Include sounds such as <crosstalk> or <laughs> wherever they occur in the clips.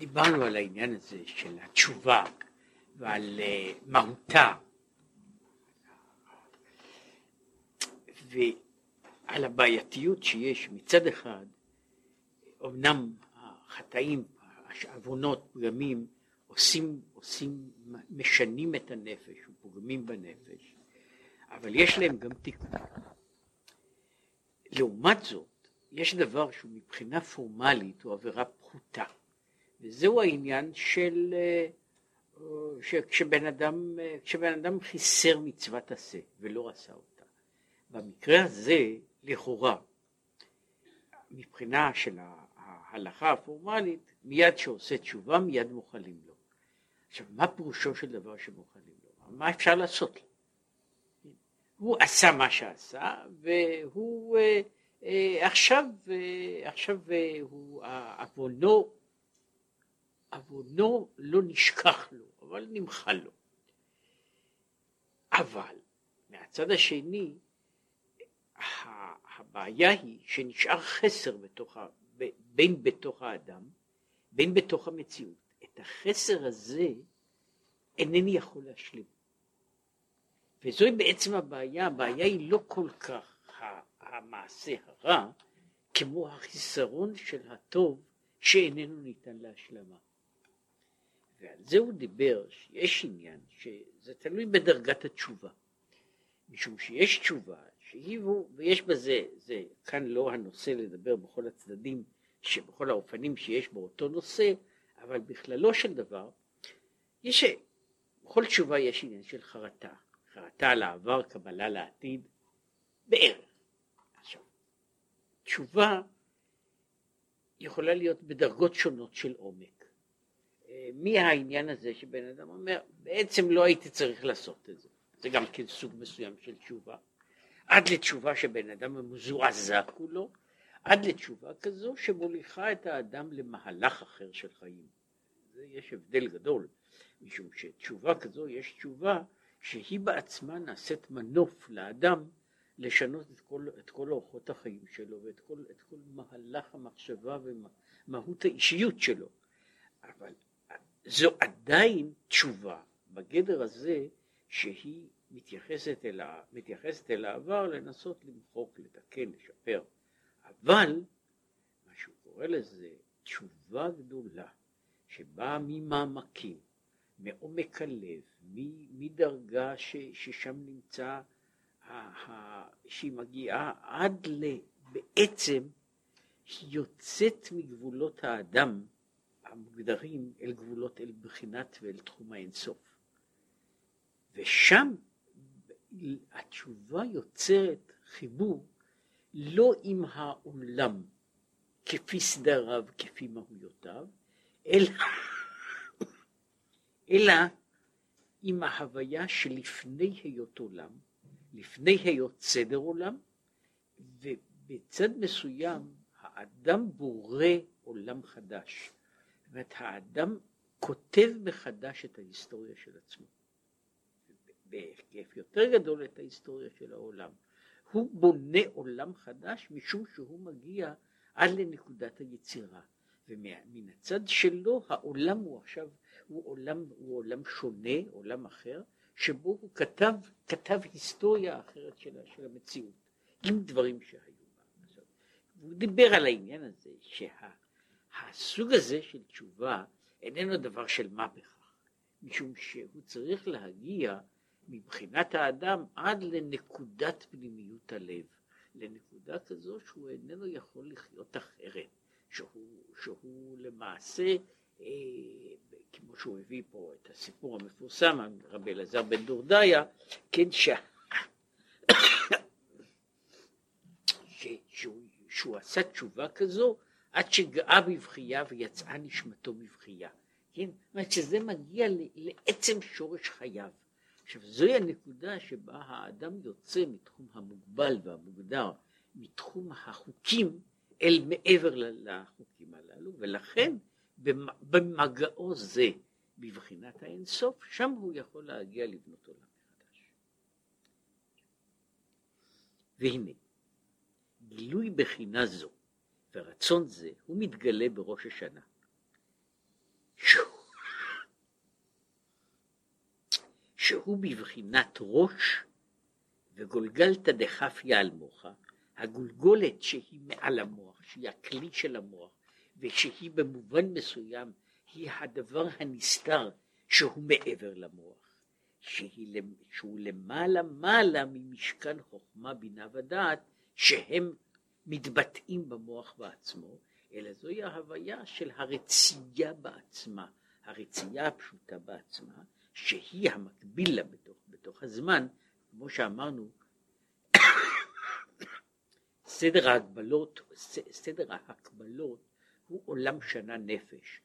דיברנו על העניין הזה של התשובה ועל uh, מהותה ועל הבעייתיות שיש מצד אחד, אמנם החטאים, העוונות, פגמים, עושים, עושים, משנים את הנפש ופוגמים בנפש, אבל יש להם גם תיקון. לעומת זאת, יש דבר שהוא מבחינה פורמלית הוא עבירה פחותה, וזהו העניין של אה, כשבן אדם, כשבן אדם חיסר מצוות עשה ולא עשה אותה. במקרה הזה, לכאורה, מבחינה של ההלכה הפורמלית, מיד שעושה תשובה מיד מוחלים לו. עכשיו, מה פירושו של דבר שמוחלים לו? מה אפשר לעשות לו? הוא עשה מה שעשה, והוא אה, אה, עכשיו, אה, עכשיו הוא, עוונו, עוונו לא נשכח לו, אבל נמחל לו. אבל מהצד השני, הבעיה היא שנשאר חסר בתוך, בין בתוך האדם, בין בתוך המציאות. את החסר הזה אינני יכול להשלים. וזוהי בעצם הבעיה, הבעיה היא לא כל כך המעשה הרע, כמו החיסרון של הטוב שאיננו ניתן להשלמה. ועל זה הוא דיבר שיש עניין שזה תלוי בדרגת התשובה. משום שיש תשובה שהיא ויש בזה, זה כאן לא הנושא לדבר בכל הצדדים, בכל האופנים שיש באותו נושא, אבל בכללו של דבר, יש, בכל תשובה יש עניין של חרטה, חרטה על העבר, קבלה לעתיד, בערך. עכשיו, תשובה יכולה להיות בדרגות שונות של עומק. אה, מי העניין הזה שבן אדם אומר, בעצם לא הייתי צריך לעשות את זה. זה גם כן סוג מסוים של תשובה. עד לתשובה שבן אדם מזועזע כולו, עד לתשובה כזו שמוליכה את האדם למהלך אחר של חיים. זה יש הבדל גדול, משום שתשובה כזו יש תשובה שהיא בעצמה נעשית מנוף לאדם לשנות את כל, את כל אורחות החיים שלו ואת כל, כל מהלך המחשבה ומהות האישיות שלו. אבל זו עדיין תשובה בגדר הזה שהיא מתייחסת אל, מתייחסת אל העבר לנסות למחוק, לתקן, לשפר. אבל מה שהוא קורא לזה תשובה גדולה שבאה ממעמקים, מעומק הלב, מדרגה ש, ששם נמצא, שהיא מגיעה עד ל... בעצם היא יוצאת מגבולות האדם המוגדרים אל גבולות, אל בחינת ואל תחום האינסוף. ושם התשובה יוצרת חיבור לא עם העולם כפי סדריו, כפי מהויותיו, אלא, אלא עם ההוויה שלפני היות עולם, לפני היות סדר עולם, ובצד מסוים האדם בורא עולם חדש. זאת האדם כותב מחדש את ההיסטוריה של עצמו. בהיקף יותר גדול את ההיסטוריה של העולם. הוא בונה עולם חדש משום שהוא מגיע עד לנקודת היצירה. ומן הצד שלו העולם הוא עכשיו, הוא עולם, הוא עולם שונה, עולם אחר, שבו הוא כתב, כתב היסטוריה אחרת של, של המציאות, עם דברים שהיו. הוא דיבר על העניין הזה, שהסוג שה, הזה של תשובה איננו דבר של מה בכך, משום שהוא צריך להגיע מבחינת האדם עד לנקודת פנימיות הלב, לנקודה כזו שהוא איננו יכול לחיות אחרת, שהוא, שהוא למעשה, אה, כמו שהוא הביא פה את הסיפור המפורסם, רבי אלעזר בן דורדיה, כן, ש... <coughs> ש... שהוא, שהוא עשה תשובה כזו עד שגאה בבכייה ויצאה נשמתו בבכייה. כן? זאת אומרת שזה מגיע לעצם שורש חייו. עכשיו זוהי הנקודה שבה האדם יוצא מתחום המוגבל והמוגדר, מתחום החוקים אל מעבר לחוקים הללו, ולכן במגעו זה בבחינת האינסוף, שם הוא יכול להגיע לבנות עולם מחדש. והנה, גילוי בחינה זו ורצון זה הוא מתגלה בראש השנה. שהוא, בבחינת ראש וגולגלתא דחפיא על מוחה, הגולגולת שהיא מעל המוח, שהיא הכלי של המוח, ושהיא במובן מסוים היא הדבר הנסתר שהוא מעבר למוח, שהיא, שהוא למעלה מעלה ממשכן חוכמה בינה ודעת שהם מתבטאים במוח בעצמו, אלא זוהי ההוויה של הרצייה בעצמה, הרצייה הפשוטה בעצמה, שהיא המקביל לה בתוך, בתוך הזמן, כמו שאמרנו, <coughs> סדר ההגבלות, סדר ההקבלות הוא עולם שנה נפש.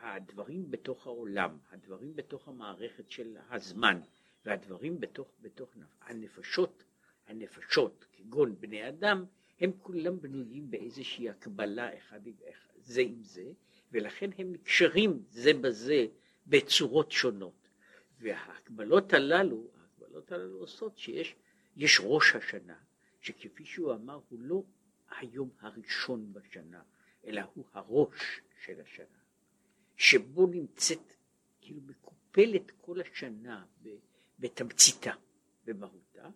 הדברים בתוך העולם, הדברים בתוך המערכת של הזמן, והדברים בתוך, בתוך הנפשות, הנפשות, כגון בני אדם, הם כולם בנויים באיזושהי הקבלה אחד זה עם זה, ולכן הם נקשרים זה בזה בצורות שונות. וההקבלות הללו, ההקבלות הללו עושות שיש יש ראש השנה, שכפי שהוא אמר, הוא לא היום הראשון בשנה, אלא הוא הראש של השנה, שבו נמצאת, כאילו מקופלת כל השנה בתמציתה, במהותה,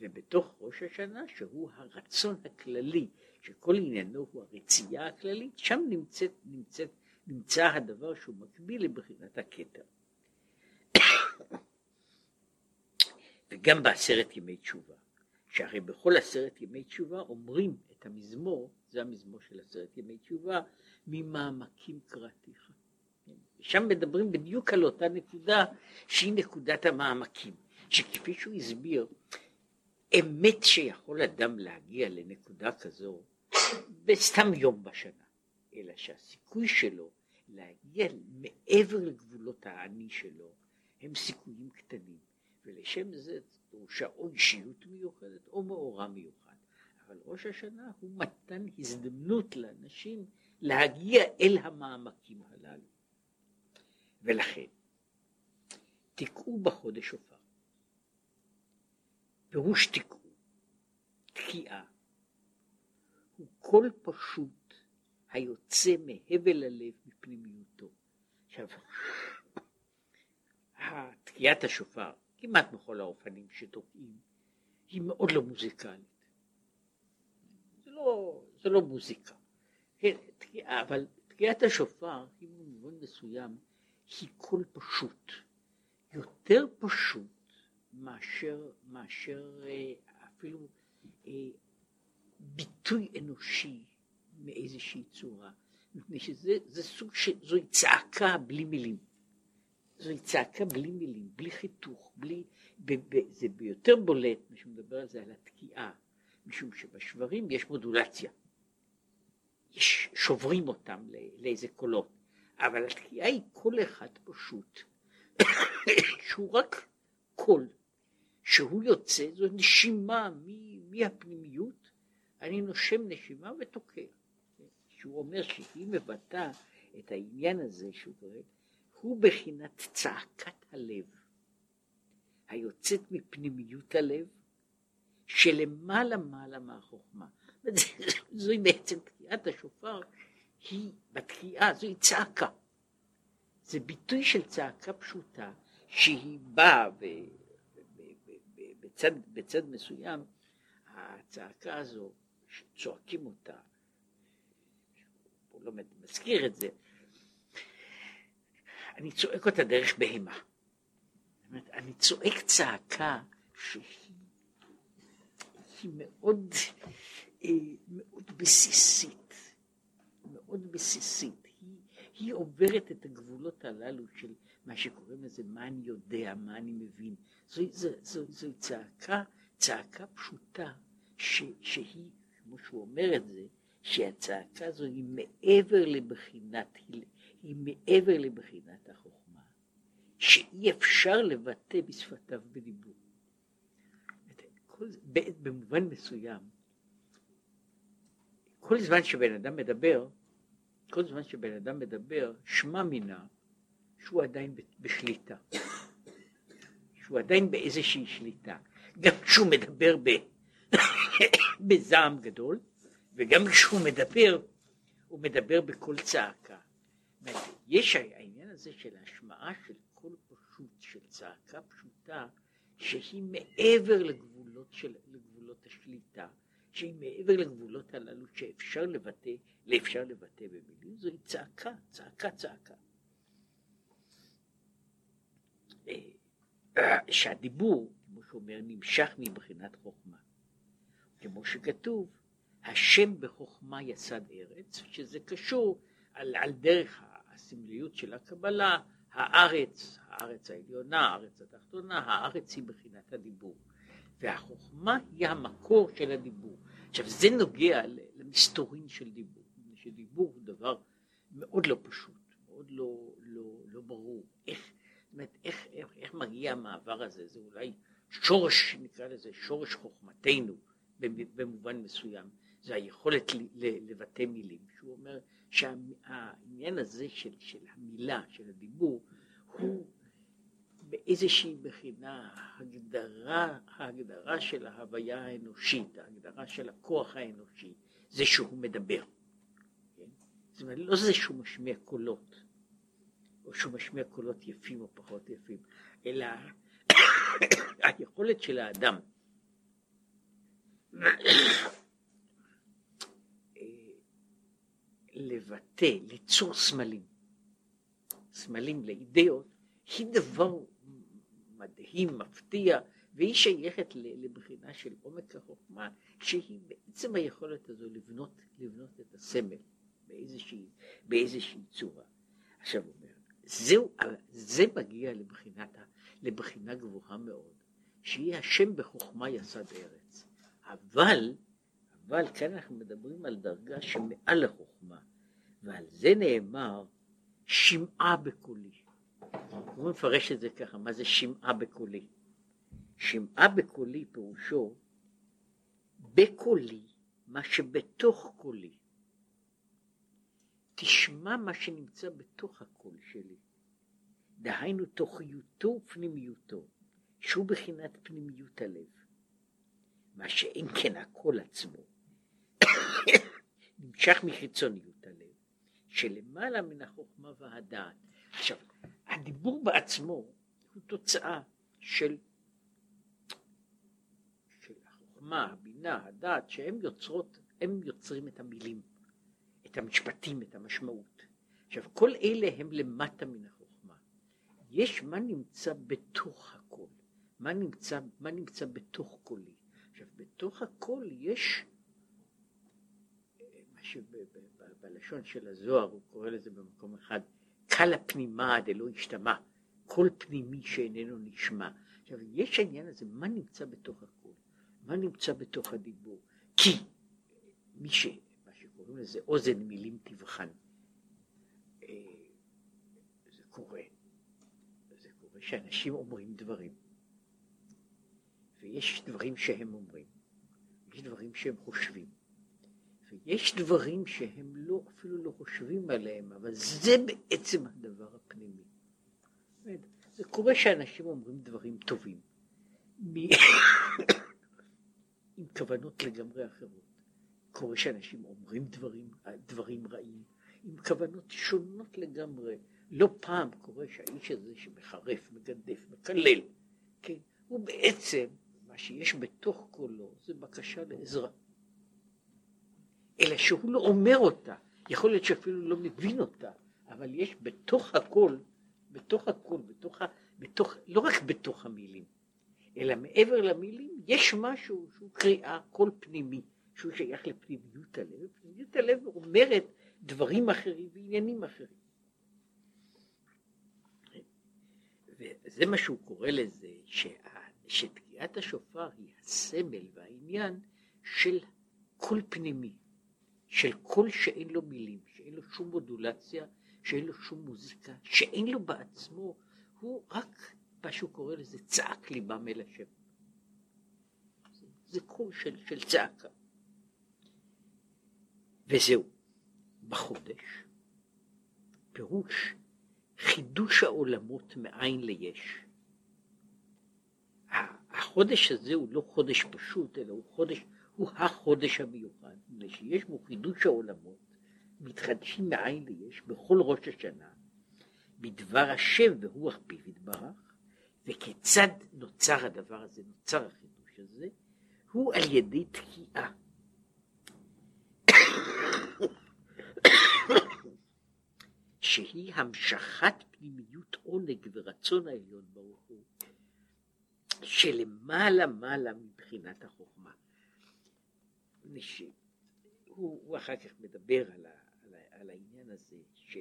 ובתוך ראש השנה, שהוא הרצון הכללי, שכל עניינו הוא הרצייה הכללית, שם נמצאת, נמצאת, נמצא הדבר שהוא מקביל לבחינת הקטע. <coughs> וגם בעשרת ימי תשובה, שהרי בכל עשרת ימי תשובה אומרים את המזמור, זה המזמור של עשרת ימי תשובה, ממעמקים קראתיך. שם מדברים בדיוק על אותה נקודה שהיא נקודת המעמקים, שכפי שהוא הסביר, אמת שיכול אדם להגיע לנקודה כזו בסתם יום בשנה, אלא שהסיכוי שלו להגיע מעבר לגבולות האני שלו הם סיכויים קטנים, ולשם זה דרושה או אישיות מיוחדת או מאורע מיוחד. אבל ראש השנה הוא מתן הזדמנות לאנשים להגיע אל המעמקים הללו. ולכן, תקעו בחודש שופר. פירוש תקעו, תקיעה, הוא קול פשוט היוצא מהבל הלב מפנימיותו. עכשיו, תקיעת השופר, כמעט בכל האופנים שתוקעים, היא מאוד לא מוזיקלית. זה לא, זה לא מוזיקה. כן, תקיעה, אבל תקיעת השופר היא במובן מסוים, היא קול פשוט. יותר פשוט מאשר, מאשר אה, אפילו אה, ביטוי אנושי מאיזושהי צורה, מפני שזה סוג של, זוהי צעקה בלי מילים. זוהי צעקה בלי מילים, בלי חיתוך, בלי, ב, ב, זה ביותר בולט, מי שמדבר על זה, על התקיעה, משום שבשברים יש מודולציה. יש, שוברים אותם לאיזה קולות, אבל התקיעה היא קול אחד פשוט, <coughs> שהוא רק קול. שהוא יוצא זו נשימה מהפנימיות, אני נושם נשימה ותוקע. שהוא אומר שהיא מבטאה את העניין הזה שהוא קורא, הוא בחינת צעקת הלב, היוצאת מפנימיות הלב, שלמעלה מעלה מהחוכמה. <laughs> זוהי בעצם תקיעת השופר, היא בתקיעה, זוהי צעקה. זה ביטוי של צעקה פשוטה, שהיא באה בצד, בצד מסוים הצעקה הזו שצועקים אותה, הוא לא מזכיר את זה, אני צועק אותה דרך בהמה. אני צועק צעקה שהיא מאוד, אה, מאוד בסיסית, מאוד בסיסית. היא, היא עוברת את הגבולות הללו של מה שקוראים לזה מה אני יודע, מה אני מבין. זוהי זו, זו, זו, זו צעקה, צעקה פשוטה, ש, שהיא, כמו שהוא אומר את זה, שהצעקה הזו היא מעבר לבחינת, היא, מעבר לבחינת החוכמה, שאי אפשר לבטא בשפתיו בדיבור. במובן מסוים, כל זמן שבן אדם מדבר, כל זמן שבן אדם מדבר, שמע מינה שהוא עדיין בשליטה. שהוא עדיין באיזושהי שליטה. גם כשהוא מדבר ב... <coughs> בזעם גדול, וגם כשהוא מדבר, הוא מדבר בקול צעקה. יש העניין הזה של השמעה של קול פשוט, של צעקה פשוטה, שהיא מעבר לגבולות, של, לגבולות השליטה, שהיא מעבר לגבולות הללו שאפשר לבטא, לאפשר לבטא במילים, זוהי צעקה, צעקה, צעקה. אה, שהדיבור, כמו שאומר, נמשך מבחינת חוכמה. כמו שכתוב, השם בחוכמה יסד ארץ, שזה קשור על, על דרך הסמליות של הקבלה, הארץ, הארץ העליונה, הארץ התחתונה, הארץ היא בחינת הדיבור. והחוכמה היא המקור של הדיבור. עכשיו זה נוגע למסתורין של דיבור, שדיבור הוא דבר מאוד לא פשוט, מאוד לא, לא, לא ברור. איך, אומרת, איך, איך, איך מגיע המעבר הזה? זה אולי שורש, נקרא לזה שורש חוכמתנו במובן מסוים. זה היכולת לבטא מילים, שהוא אומר שהעניין הזה של, של המילה, של הדיבור, הוא באיזושהי בחינה הגדרה, ההגדרה של ההוויה האנושית, ההגדרה של הכוח האנושי, זה שהוא מדבר. כן? זאת אומרת, לא זה שהוא משמיע קולות, או שהוא משמיע קולות יפים או פחות יפים, אלא היכולת של האדם לבטא, ליצור סמלים, סמלים לאידאות, היא דבר מדהים, מפתיע, והיא שייכת לבחינה של עומק החוכמה, שהיא בעצם היכולת הזו לבנות, לבנות את הסמל באיזושהי, באיזושהי צורה. עכשיו הוא אומר, זהו, זה מגיע לבחינת, לבחינה גבוהה מאוד, שהיא השם בחוכמה יסד ארץ. אבל, אבל כאן אנחנו מדברים על דרגה שמעל החוכמה, ועל זה נאמר שמעה בקולי. הוא מפרש את זה ככה, מה זה שמעה בקולי? שמעה בקולי פירושו בקולי, מה שבתוך קולי. תשמע מה שנמצא בתוך הקול שלי. דהיינו תוכיותו ופנימיותו, שהוא בחינת פנימיות הלב. מה שאין כן הקול עצמו, <coughs> נמשך מחיצוניות הלב, שלמעלה מן החוכמה והדעת. עכשיו, הדיבור בעצמו הוא תוצאה של, של החוכמה, הבינה, הדעת, שהם יוצרות, הם יוצרים את המילים, המשפטים, את המשמעות. עכשיו, כל אלה הם למטה מן החוכמה. יש מה נמצא בתוך הכל, מה נמצא, מה נמצא בתוך קולי. עכשיו, בתוך הכל יש, מה שבלשון של הזוהר הוא קורא לזה במקום אחד, קל הפנימה דלא השתמע, קול פנימי שאיננו נשמע. עכשיו, יש העניין הזה, מה נמצא בתוך הקול? מה נמצא בתוך הדיבור? כי מי ש... מה שקוראים לזה אוזן מילים תבחן. אה, זה קורה. זה קורה שאנשים אומרים דברים. ויש דברים שהם אומרים. יש דברים שהם חושבים. ויש דברים שהם לא, אפילו לא חושבים עליהם, אבל זה בעצם הדבר הפנימי. זה קורה שאנשים אומרים דברים טובים, <coughs> עם כוונות לגמרי אחרות. קורה שאנשים אומרים דברים, דברים רעים, עם כוונות שונות לגמרי. לא פעם קורה שהאיש הזה שמחרף, מגדף, מקלל, כן, הוא בעצם, מה שיש בתוך קולו זה בקשה לעזרה. אלא שהוא לא אומר אותה, יכול להיות שאפילו לא מבין אותה, אבל יש בתוך הכל, בתוך הכל, בתוך, בתוך, לא רק בתוך המילים, אלא מעבר למילים יש משהו שהוא קריאה, קול פנימי, שהוא שייך לפנימיות הלב, ופנימיות הלב אומרת דברים אחרים ועניינים אחרים. וזה מה שהוא קורא לזה, שה, שתקיעת השופר היא הסמל והעניין של קול פנימי. של קול שאין לו מילים, שאין לו שום מודולציה, שאין לו שום מוזיקה, שאין לו בעצמו, הוא רק מה שהוא קורא לזה צעק ליבם אל השם. זה קול של, של צעקה. וזהו, בחודש, פירוש חידוש העולמות מאין ליש. החודש הזה הוא לא חודש פשוט, אלא הוא חודש הוא החודש המיוחד, מפני שיש בו חידוש העולמות, מתחדשים מאין ליש בכל ראש השנה בדבר השם ורוח פיו יתברך, וכיצד נוצר הדבר הזה, נוצר החידוש הזה, הוא על ידי תקיעה. שהיא המשכת פנימיות עונג ורצון העליון ברוך הוא, שלמעלה מעלה מבחינת החוכמה. הוא, הוא אחר כך מדבר על, ה, על, ה, על העניין הזה של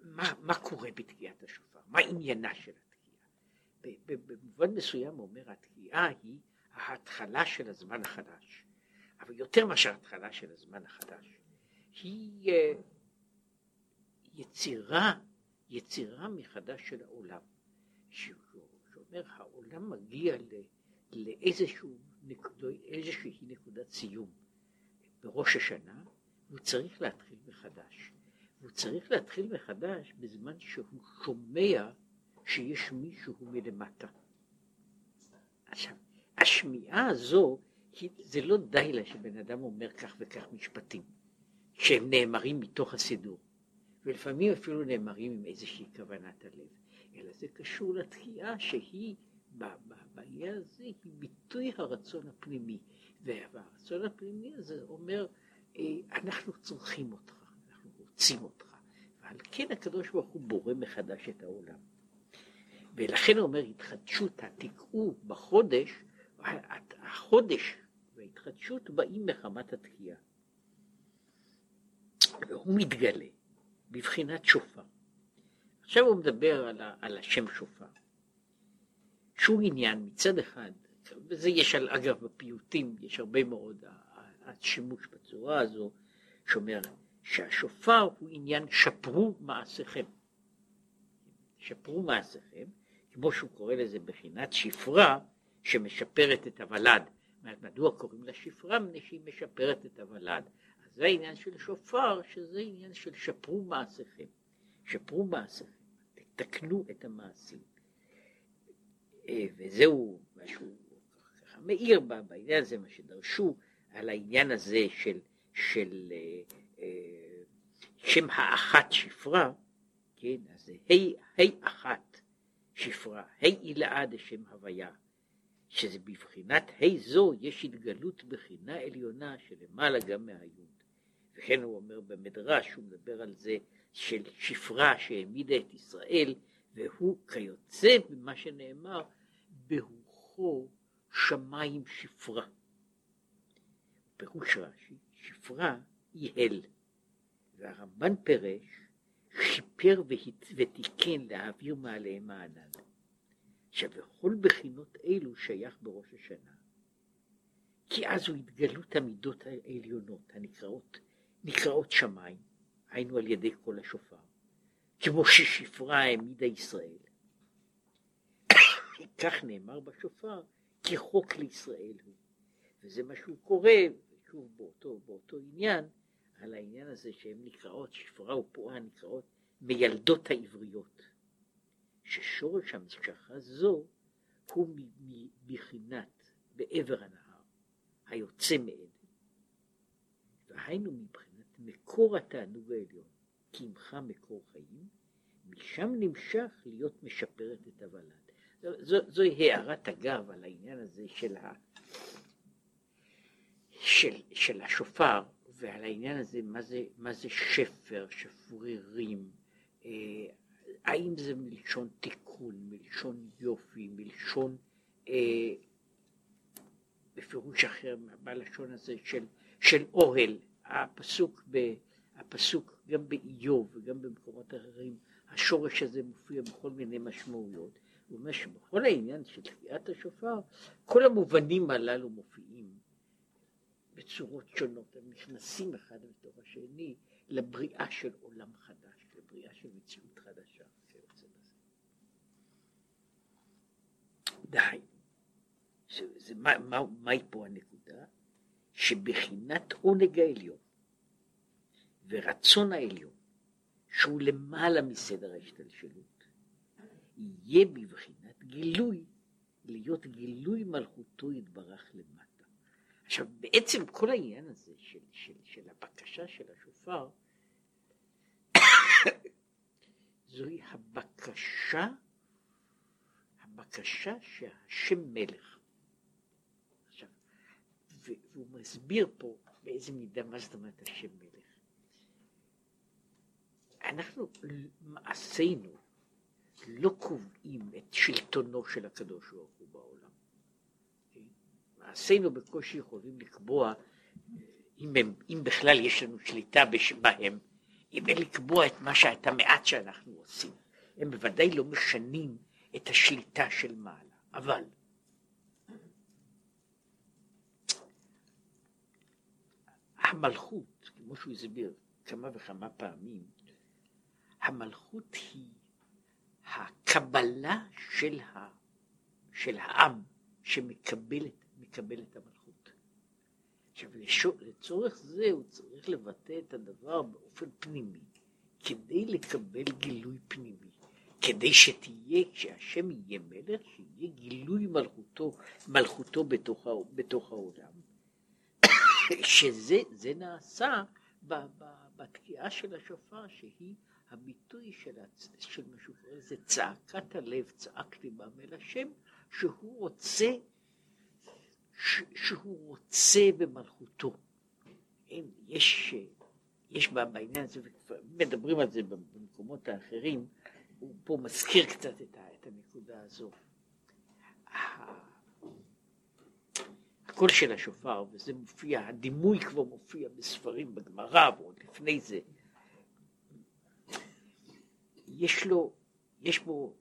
מה, מה קורה בתקיעת השופר, מה עניינה של התקיעה. במובן מסוים הוא אומר התקיעה היא ההתחלה של הזמן החדש, אבל יותר מאשר התחלה של הזמן החדש, היא אה, יצירה, יצירה מחדש של העולם, שאומר העולם מגיע לאיזשהו נקודו, איזושהי נקודת סיום בראש השנה, והוא צריך להתחיל מחדש. והוא צריך להתחיל מחדש בזמן שהוא שומע שיש מישהו מלמטה. עכשיו, השמיעה הזו, זה לא די לה שבן אדם אומר כך וכך משפטים, שהם נאמרים מתוך הסידור, ולפעמים אפילו נאמרים עם איזושהי כוונת הלב, אלא זה קשור לתקיעה שהיא בעניין הזה היא ביטוי הרצון הפנימי, והרצון הפנימי הזה אומר, אה, אנחנו צורכים אותך, אנחנו רוצים אותך, ועל כן הקדוש ברוך הוא בורא מחדש את העולם. ולכן הוא אומר, התחדשות, התקעו בחודש, החודש וההתחדשות באים מחמת התקיעה. והוא מתגלה בבחינת שופר. עכשיו הוא מדבר על, ה, על השם שופר. שהוא עניין מצד אחד, וזה יש על אגב בפיוטים, יש הרבה מאוד השימוש בצורה הזו, שאומר שהשופר הוא עניין שפרו מעשיכם. שפרו מעשיכם, כמו שהוא קורא לזה בחינת שפרה שמשפרת את הוולד. מדוע קוראים לה שפרה? מפני שהיא משפרת את הוולד. זה העניין של שופר, שזה עניין של שפרו מעשיכם. שפרו מעשיכם, תתקנו את המעשים. אה, וזהו מה שהוא מאיר בעניין הזה, מה שדרשו על העניין הזה של, של אה, אה, שם האחת שפרה, כן, אז זה ה' אחת שפרה, ה' הילאה דשם הוויה, שזה בבחינת ה' זו יש התגלות בחינה עליונה שלמעלה גם מהיוד. וכן הוא אומר במדרש, הוא מדבר על זה של שפרה שהעמידה את ישראל, והוא כיוצא במה שנאמר ברוחו שמיים שפרה. פירוש רש"י, שפרה היא הל, והרמב"ן פירש, שיפר ותיקן להעביר מעליהם הענן. עכשיו, וכל בחינות אלו שייך בראש השנה. כי אז הוא התגלות המידות העליונות הנקראות נקראות שמיים, היינו על ידי כל השופר, כמו ששפרה העמידה ישראל, <coughs> כך נאמר בשופר, כי חוק לישראל הוא. וזה מה שהוא קורא, שוב באותו, באותו עניין, על העניין הזה שהן נקראות, שפרה ופועה נקראות מילדות העבריות. ששורש המשכה זו הוא מבחינת, בעבר הנהר, היוצא מעדן. והיינו מבחינת מקור התענוג העליון, כי עמך מקור חיים, משם נמשך להיות משפרת את הוולד. זו, זוהי הערת אגב על העניין הזה של, ה, של, של השופר ועל העניין הזה מה זה, מה זה שפר, שפרירים, אה, האם זה מלשון תיקון, מלשון יופי, מלשון אה, בפירוש אחר בלשון הזה של, של אוהל, הפסוק, ב, הפסוק גם באיוב וגם במקומות אחרים, השורש הזה מופיע בכל מיני משמעויות. הוא אומר שבכל העניין של תקיעת השופר, כל המובנים הללו מופיעים בצורות שונות, הם נכנסים אחד בתוך השני לבריאה של עולם חדש, לבריאה של מציאות חדשה. די. זה, זה, מה, מה, מהי פה הנקודה? שבחינת עונג העליון ורצון העליון, שהוא למעלה מסדר ההשתלשלות, יהיה בבחינת גילוי, להיות גילוי מלכותו יתברך למטה. עכשיו בעצם כל העניין הזה של, של, של הבקשה של השופר <coughs> זוהי הבקשה, הבקשה שהשם מלך. והוא מסביר פה באיזה מידה מה זאת אומרת השם מלך. אנחנו, מעשינו, לא קובעים את שלטונו של הקדוש ברוך הוא בעולם. מעשינו בקושי יכולים לקבוע, אם, הם, אם בכלל יש לנו שליטה בהם, אם לקבוע את מה שאת המעט שאנחנו עושים. הם בוודאי לא משנים את השליטה של מעלה, אבל המלכות, כמו שהוא הסביר כמה וכמה פעמים, המלכות היא הקבלה של, ה, של העם שמקבל את המלכות. עכשיו לצורך זה הוא צריך לבטא את הדבר באופן פנימי, כדי לקבל גילוי פנימי, כדי שתהיה, כשהשם יהיה מלך, שיהיה גילוי מלכותו, מלכותו בתוך, בתוך העולם, שזה נעשה בתקיעה של השופר, שהיא הביטוי של, הצ... של קורא לזה צעקת הלב, צעקתי בם אל השם, שהוא רוצה, ש... שהוא רוצה במלכותו. אין, יש, יש בעניין הזה, מדברים על זה במקומות האחרים, הוא פה מזכיר קצת. את הנקודה הזו. הקול של השופר, וזה מופיע, הדימוי כבר מופיע בספרים בגמרא, ועוד לפני זה, יש לו, יש בו,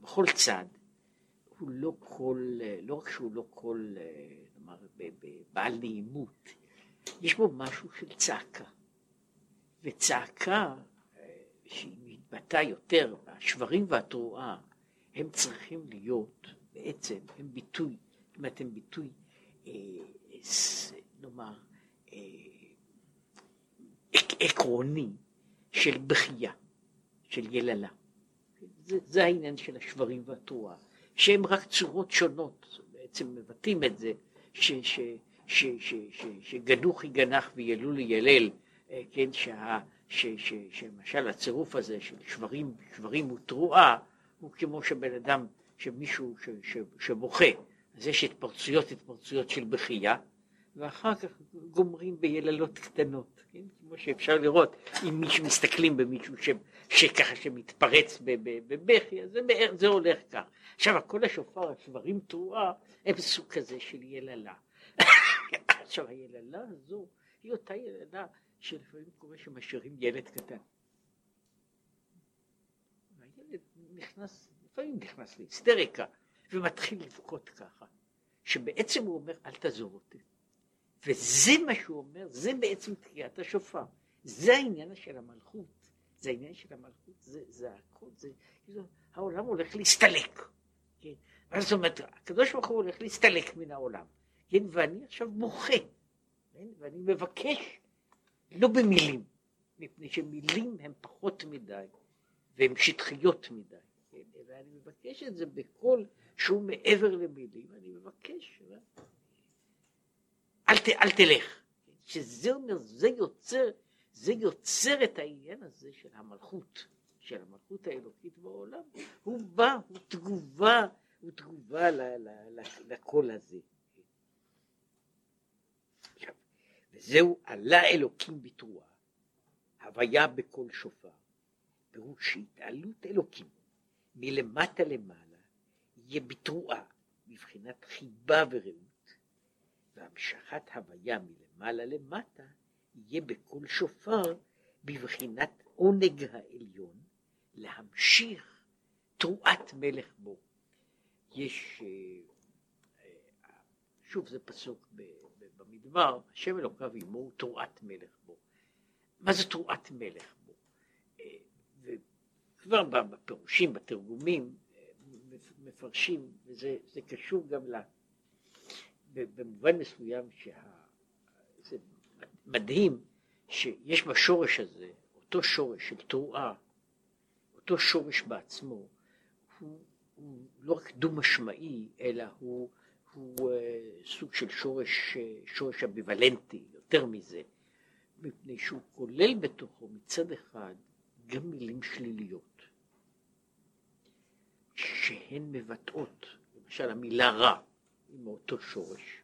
בכל צד, הוא לא קול, לא רק שהוא לא קול, נאמר, בעל נעימות, יש בו משהו של צעקה. וצעקה שהיא מתבטאה יותר, השברים והתרועה, הם צריכים להיות בעצם, הם ביטוי, אומרת, הם ביטוי, אה, נאמר, אה, עקרוני של בכייה. של יללה. זה, זה העניין של השברים והתרועה, שהם רק צורות שונות, בעצם מבטאים את זה, ש, ש, ש, ש, ש, שגנוך יגנח וילול ילל, אה, כן, שה, ש, ש, שמשל הצירוף הזה של שברים, שברים ותרועה, הוא כמו שבן אדם, שמישהו ש, ש, שבוכה, אז יש התפרצויות, התפרצויות של בכייה, ואחר כך גומרים ביללות קטנות, כן? כמו שאפשר לראות, אם מישהו מסתכלים במישהו ש, שככה שמתפרץ בבכי, אז זה, זה הולך כך. עכשיו, הקול השופר, השברים תרועה, הם סוג כזה של יללה. <coughs> עכשיו, היללה הזו היא אותה יללה שלפעמים קורה שמשאירים ילד קטן. והילד נכנס, לפעמים נכנס להיסטריקה, ומתחיל לבכות ככה, שבעצם הוא אומר, אל תעזור אותי. וזה מה שהוא אומר, זה בעצם תקיעת השופר. זה העניין של המלכות, זה העניין של המלכות, זה, זה הכל, זה, זה, העולם הולך להסתלק. כן? מה זאת אומרת, הקדוש ברוך הוא הולך להסתלק מן העולם, כן? ואני עכשיו מוחה, כן? ואני מבקש, לא במילים, מפני שמילים הן פחות מדי, והן שטחיות מדי, כן? אלא אני מבקש את זה בקול שהוא מעבר למילים, אני מבקש, אל, ת, אל תלך. שזה אומר, זה יוצר, זה יוצר את העניין הזה של המלכות, של המלכות האלוקית בעולם. הוא בא, הוא תגובה, הוא תגובה לקול הזה. וזהו עלה אלוקים בתרועה, הוויה בקול שופר, פירוש שהתעלות אלוקים מלמטה למעלה יהיה בתרועה, מבחינת חיבה ורעות. והמשכת הוויה מלמעלה למטה יהיה בקול שופר בבחינת עונג העליון להמשיך תרועת מלך בו. יש, אה, אה, שוב זה פסוק במדבר, השם אלוקיו עמו תרועת מלך בו. מה זה תרועת מלך בו? אה, וכבר בפירושים, בתרגומים, מפרשים, וזה קשור גם במובן מסוים שה... זה מדהים שיש בשורש הזה, אותו שורש של תרועה, אותו שורש בעצמו, הוא, הוא לא רק דו-משמעי, אלא הוא, הוא סוג של שורש, שורש אביוולנטי, יותר מזה, מפני שהוא כולל בתוכו מצד אחד גם מילים שליליות, שהן מבטאות, למשל המילה רע היא מאותו שורש,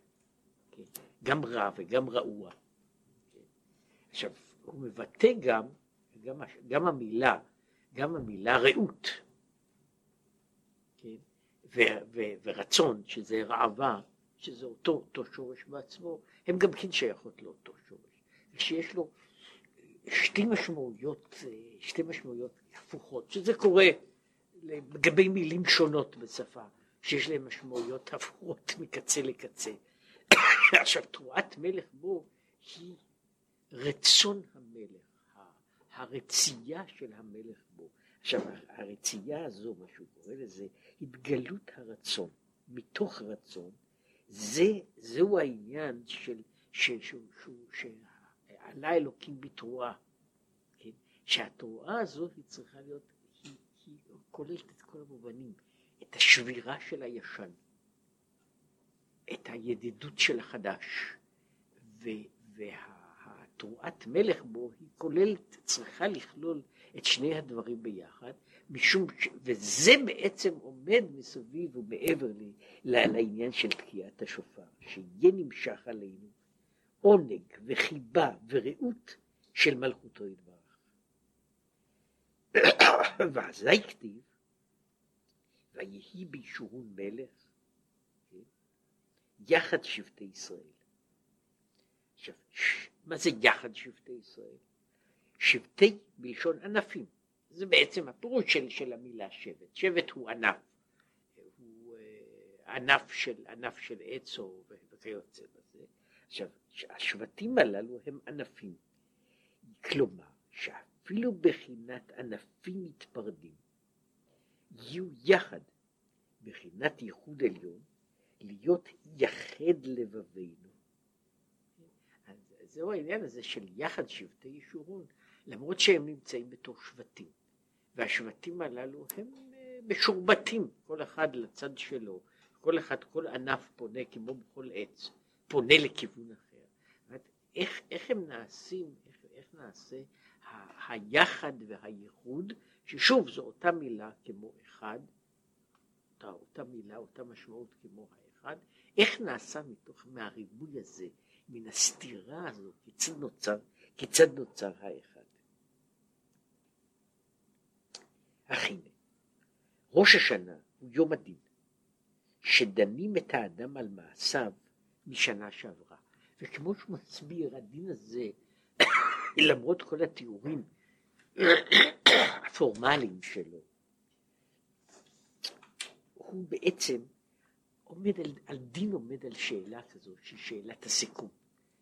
כן? גם רע וגם רעוע. כן? עכשיו, הוא מבטא גם, גם, גם המילה, גם המילה רעות, כן? ו, ו, ורצון, שזה רעבה, שזה אותו, אותו שורש בעצמו, הם גם כן שייכות לאותו שורש. שיש לו שתי משמעויות, שתי משמעויות הפוכות, שזה קורה לגבי מילים שונות בשפה, שיש להן משמעויות הפוכות מקצה לקצה. <coughs> עכשיו, תרועת מלך בו היא רצון המלך, הרצייה של המלך בו. עכשיו, הרצייה הזו, מה שהוא קורא לזה, התגלות הרצון, מתוך רצון, זה, זהו העניין של, של, של, של, של עלה אלוקים בתרועה, כן? שהתרועה הזו היא צריכה להיות, כוללת את כל המובנים, את השבירה של הישן, את הידידות של החדש, והתרועת מלך בו היא כוללת, צריכה לכלול את שני הדברים ביחד, משום ש... וזה בעצם עומד מסביב ומעבר לי, לעניין של תקיעת השופר, שיהיה נמשך עלינו עונג וחיבה ורעות של מלכותו יתברך. <coughs> ואזי כתיב, ויהי בישורון מלך, כן? יחד שבטי ישראל. עכשיו, מה זה יחד שבטי ישראל? שבטי בלשון ענפים. זה בעצם הפירוש של, של המילה שבט. שבט הוא ענף. הוא uh, ענף של, ענף של עץ או וכיוצא בזה. עכשיו, השבטים הללו הם ענפים. כלומר, שאפילו בחינת ענפים מתפרדים, יהיו יחד, בחינת ייחוד עליון, להיות יחד לבבינו. אז זהו העניין הזה של יחד שבטי ישורון, למרות שהם נמצאים בתור שבטים, והשבטים הללו הם אה, משורבטים, כל אחד לצד שלו, כל אחד, כל ענף פונה כמו בכל עץ, פונה לכיוון אחר. איך, איך הם נעשים, איך, איך נעשה ה, היחד והייחוד, ששוב זו אותה מילה כמו אחד, אותה, אותה מילה, אותה משמעות כמו האחד, איך נעשה מתוך, מהריבוי הזה, מן הסתירה הזו, כיצד נוצר, כיצד נוצר האחד. אך הנה, ראש השנה הוא יום הדין, שדנים את האדם על מעשיו משנה שעברה. וכמו שהוא מסביר, הדין הזה, <coughs> למרות כל התיאורים <coughs> הפורמליים שלו, הוא בעצם עומד על, על דין עומד על שאלה כזו, שהיא שאלת הסיכום,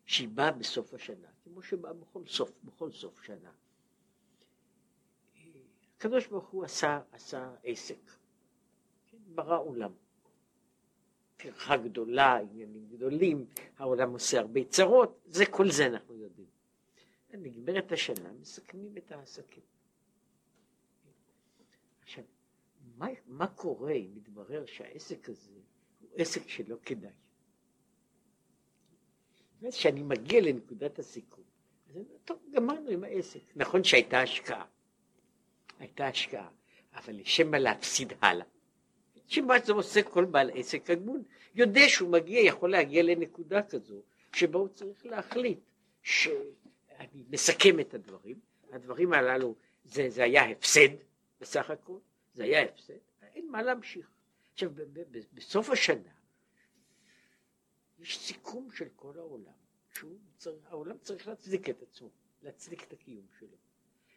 שהיא באה בסוף השנה, כמו שבאה בכל סוף, בכל סוף שנה. הקדוש ברוך הוא עשה, עשה עסק, כן, ברא עולם. טרחה גדולה, עניינים גדולים, העולם עושה הרבה צרות, זה כל זה אנחנו יודעים. נגמרת השנה, מסכמים את העסקים. עכשיו, מה, מה קורה אם מתברר שהעסק הזה הוא עסק שלא כדאי? כשאני מגיע לנקודת הסיכום, אז אני אומר, טוב, גמרנו עם העסק. נכון שהייתה השקעה, הייתה השקעה, אבל לשם מה להפסיד הלאה? שמה זה עושה כל בעל עסק הגמול, יודע שהוא מגיע, יכול להגיע לנקודה כזו, שבה הוא צריך להחליט שאני מסכם את הדברים, הדברים הללו, זה, זה היה הפסד בסך הכל, זה היה הפסד, אין מה להמשיך. עכשיו, בסוף השנה, יש סיכום של כל העולם, שהעולם צריך להצדיק את עצמו, להצדיק את הקיום שלו.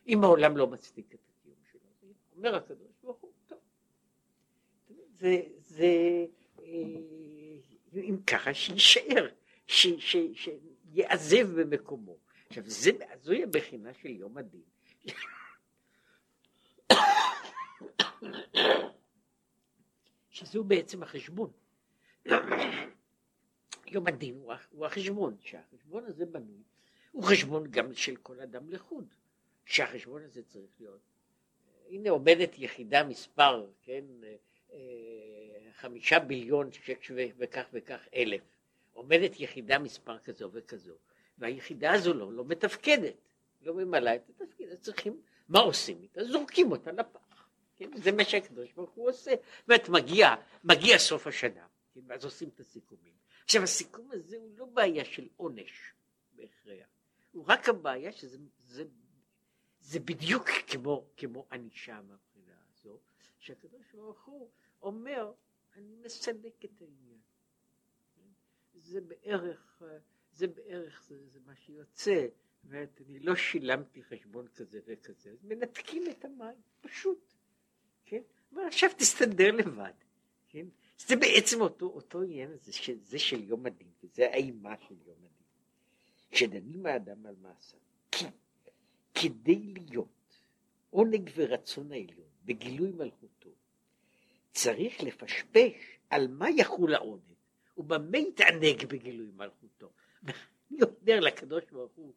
אם העולם לא מצדיק את הקיום שלו, אומר הקדוש ברוך הוא, טוב. זה, זה אה, אם ככה שיישאר, שיעזב במקומו. עכשיו זה, זוהי הבחינה של יום הדין. שזהו בעצם החשבון. יום הדין הוא, החשבון, שהחשבון הזה בנוי, הוא חשבון גם של כל אדם לחוד, שהחשבון הזה צריך להיות. הנה עומדת יחידה מספר, כן, חמישה ביליון שש וכך וכך אלף, עומדת יחידה מספר כזו וכזו, והיחידה הזו לא, לא מתפקדת, לא ממלאה את התפקיד, אז צריכים, מה עושים איתה? זורקים אותה לפח, כן? זה מה שהקדוש ברוך הוא עושה. זאת אומרת, מגיע, מגיע סוף השנה, כן? ואז עושים את הסיכומים. עכשיו, הסיכום הזה הוא לא בעיה של עונש בהכרח, הוא רק הבעיה שזה זה, זה בדיוק כמו, כמו ענישה מהבחינה הזו, שהקדוש ברוך הוא אומר, אני מסלק את העניין. זה בערך, זה בערך, זה, זה מה שיוצא, זאת אני לא שילמתי חשבון כזה וכזה, אז מנתקים את המים, פשוט, כן? ועכשיו תסתדר לבד, כן? זה בעצם אותו, אותו עניין הזה, זה של יום הדין, וזה האימה של יום הדין. כשדנים האדם על מעשה, כי כדי להיות עונג ורצון העליון בגילוי מלכותו, צריך לפשפש על מה יחול העונג, ובמה יתענג בגילוי מלכותו. אני אומר לקדוש ברוך הוא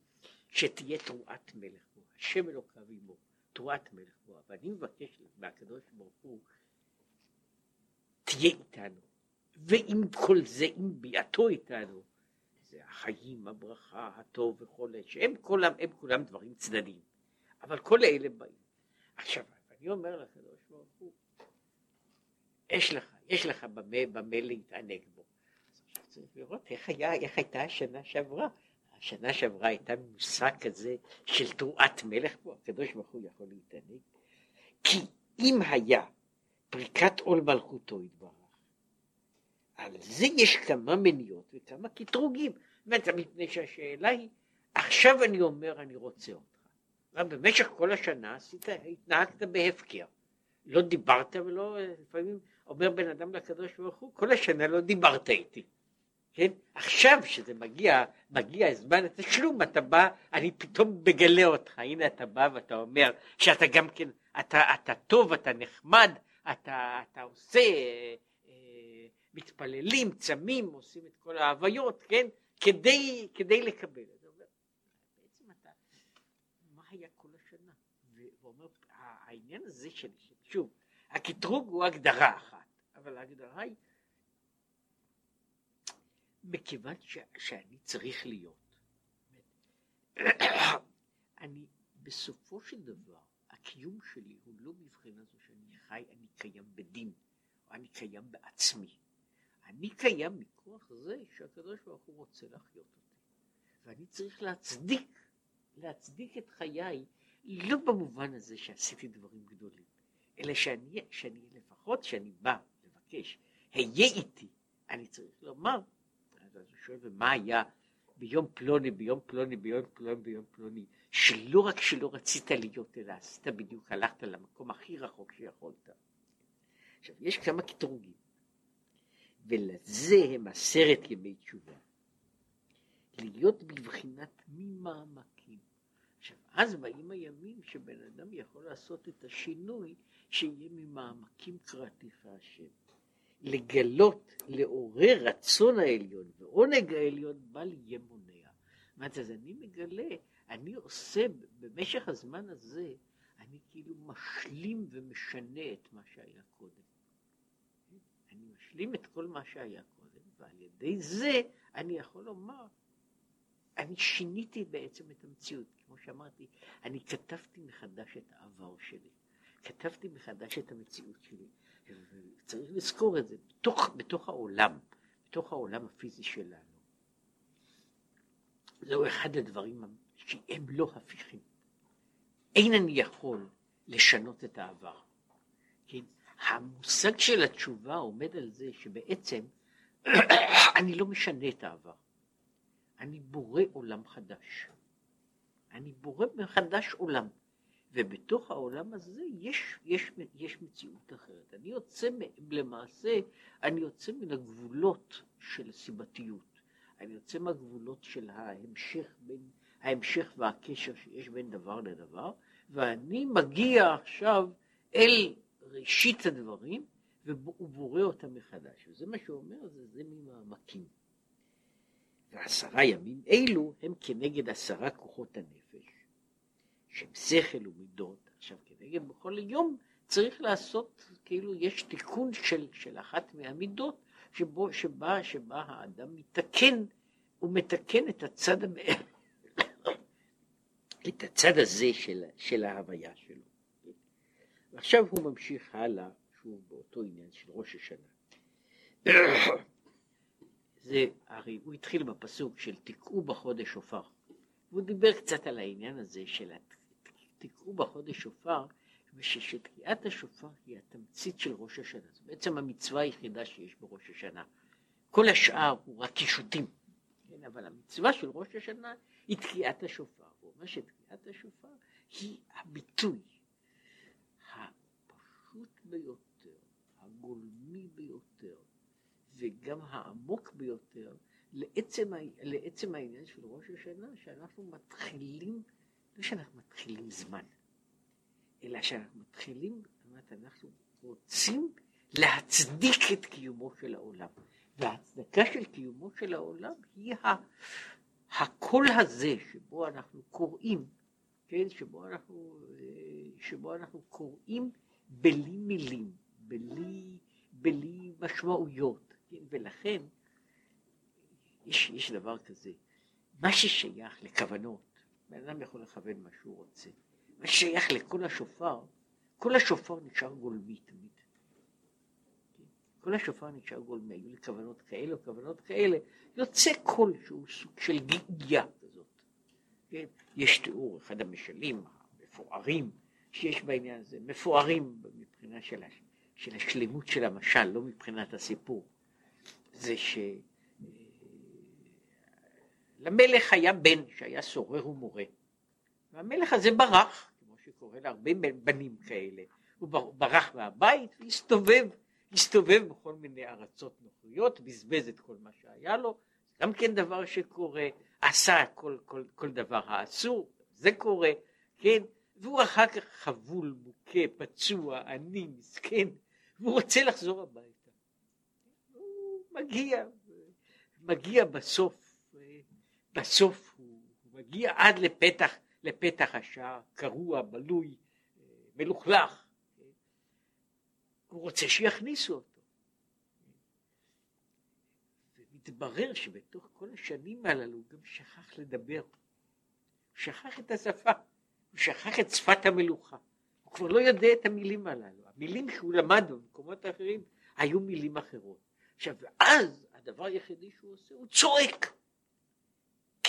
שתהיה תרועת מלך בו, השם אלוקיו עמו, תרועת מלך בו, ואני מבקש מהקדוש ברוך הוא תהיה איתנו, ועם כל זה, עם ביאתו איתנו, זה החיים, הברכה, הטוב וכל אלה, שהם כולם, הם כולם דברים צדדיים, אבל כל אלה באים. עכשיו, אני אומר לקדוש ברוך הוא, יש לך, יש לך במה, במה להתענג בו. צריך לראות איך, היה, איך הייתה השנה שעברה. השנה שעברה הייתה מושג כזה של תרועת מלך בו, הקדוש ברוך הוא יכול להתענג. כי אם היה פריקת עול מלכותו יתברך, על זה יש כמה מניות וכמה קטרוגים. באמת, מפני שהשאלה היא, עכשיו אני אומר אני רוצה אותך. במשך כל השנה עשית, התנהגת בהפקר. לא דיברת ולא, לפעמים אומר בן אדם לקדוש ברוך הוא, כל השנה לא דיברת איתי. כן? עכשיו שזה מגיע, מגיע זמן התשלום, אתה בא, אני פתאום מגלה אותך, הנה אתה בא ואתה אומר שאתה גם כן, אתה, אתה טוב, אתה נחמד, אתה, אתה עושה, אה, מתפללים, צמים, עושים את כל ההוויות, כן? כדי, כדי לקבל. בעצם אתה, מה היה כל השנה? והוא אומר, העניין הזה של, שוב, הקטרוג הוא הגדרה אחת, אבל ההגדרה היא מכיוון ש, שאני צריך להיות. אני, בסופו של דבר, הקיום שלי הוא לא מבחינה זו שאני חי, אני קיים בדין, או אני קיים בעצמי. אני קיים מכוח זה שהקדוש ברוך הוא רוצה להחיות אותי. ואני צריך להצדיק, להצדיק את חיי, לא במובן הזה שעשיתי דברים גדולים, אלא שאני, שאני לפחות שאני בא לבקש, היה איתי, אני צריך לומר, אז הוא שואל, ומה היה ביום פלוני, ביום פלוני, ביום פלוני, ביום פלוני, שלא רק שלא רצית להיות, אלא עשית בדיוק, הלכת למקום הכי רחוק שיכולת. עכשיו, יש כמה קטרוגים, ולזה הם עשרת ימי תשובה. להיות בבחינת ממעמקים. עכשיו, אז באים הימים שבן אדם יכול לעשות את השינוי שיהיה ממעמקים קראתיך השם. לגלות, לעורר רצון העליון ועונג העליון בל יהיה מונע. זאת אז אני מגלה, אני עושה במשך הזמן הזה, אני כאילו משלים ומשנה את מה שהיה קודם. אני משלים את כל מה שהיה קודם, ועל ידי זה אני יכול לומר, אני שיניתי בעצם את המציאות. כמו שאמרתי, אני כתבתי מחדש את העבר שלי. כתבתי מחדש את המציאות שלי. וצריך לזכור את זה, בתוך, בתוך העולם, בתוך העולם הפיזי שלנו. זהו אחד הדברים שהם לא הפיכים. אין אני יכול לשנות את העבר. כן? המושג של התשובה עומד על זה שבעצם <coughs> אני לא משנה את העבר. אני בורא עולם חדש. אני בורא מחדש עולם. ובתוך העולם הזה יש, יש, יש מציאות אחרת. אני יוצא למעשה, אני יוצא מן הגבולות של הסיבתיות. אני יוצא מהגבולות של ההמשך, בין, ההמשך והקשר שיש בין דבר לדבר, ואני מגיע עכשיו אל ראשית הדברים ובורא אותם מחדש. וזה מה שהוא אומר, זה, זה ממעמקים. ועשרה ימים אלו הם כנגד עשרה כוחות הנפש. שהם שכל ומידות, עכשיו כנגד בכל יום צריך לעשות, כאילו יש תיקון של, של אחת מהמידות, שבו, שבה, שבה האדם מתקן, הוא מתקן את הצד, <coughs> את הצד הזה של, של ההוויה שלו. ועכשיו הוא ממשיך הלאה, שוב באותו עניין של ראש השנה. <coughs> זה, הרי הוא התחיל בפסוק של תקעו בחודש שופר. והוא דיבר קצת על העניין הזה של תקעו בחודש שופר, ושתקיעת השופר היא התמצית של ראש השנה. זו בעצם המצווה היחידה שיש בראש השנה. כל השאר הוא רק קישוטים. כן, אבל המצווה של ראש השנה היא תקיעת השופר. הוא אומר שתקיעת השופר היא הביטוי הפשוט ביותר, הגולמי ביותר, וגם העמוק ביותר לעצם, לעצם העניין של ראש השנה, שאנחנו מתחילים, לא שאנחנו מתחילים זמן, אלא שאנחנו מתחילים, זאת אנחנו רוצים להצדיק את קיומו של העולם. וההצדקה של קיומו של העולם היא הקול הזה שבו אנחנו קוראים, כן, שבו אנחנו, שבו אנחנו קוראים בלי מילים, בלי, בלי משמעויות, כן, ולכן יש, יש דבר כזה, מה ששייך לכוונות, בן אדם יכול לכוון מה שהוא רוצה, מה ששייך לכל השופר, כל השופר נשאר גולמי תמיד. כל השופר נשאר גולמי, היו לי כוונות כאלה כוונות כאלה, יוצא קול שהוא סוג של גיגיה כזאת. כן? יש תיאור, אחד המשלים המפוארים שיש בעניין הזה, מפוארים מבחינה של, של השלמות של המשל, לא מבחינת הסיפור. זה ש... למלך היה בן שהיה סורר ומורה, והמלך הזה ברח, כמו שקורה להרבה בנים כאלה, הוא ברח מהבית והסתובב, הסתובב בכל מיני ארצות נוחיות, בזבז את כל מה שהיה לו, גם כן דבר שקורה, עשה כל, כל, כל דבר האסור, זה קורה, כן, והוא אחר כך חבול, מוכה, פצוע, עני, מסכן, והוא רוצה לחזור הביתה. הוא מגיע, מגיע בסוף בסוף הוא, מגיע עד לפתח, לפתח השער, קרוע, בלוי, מלוכלך. הוא רוצה שיכניסו אותו. ומתברר שבתוך כל השנים הללו הוא גם שכח לדבר. הוא שכח את השפה, הוא שכח את שפת המלוכה. הוא כבר לא יודע את המילים הללו. המילים שהוא למד במקומות האחרים היו מילים אחרות. עכשיו, ואז הדבר היחידי שהוא עושה, הוא צועק.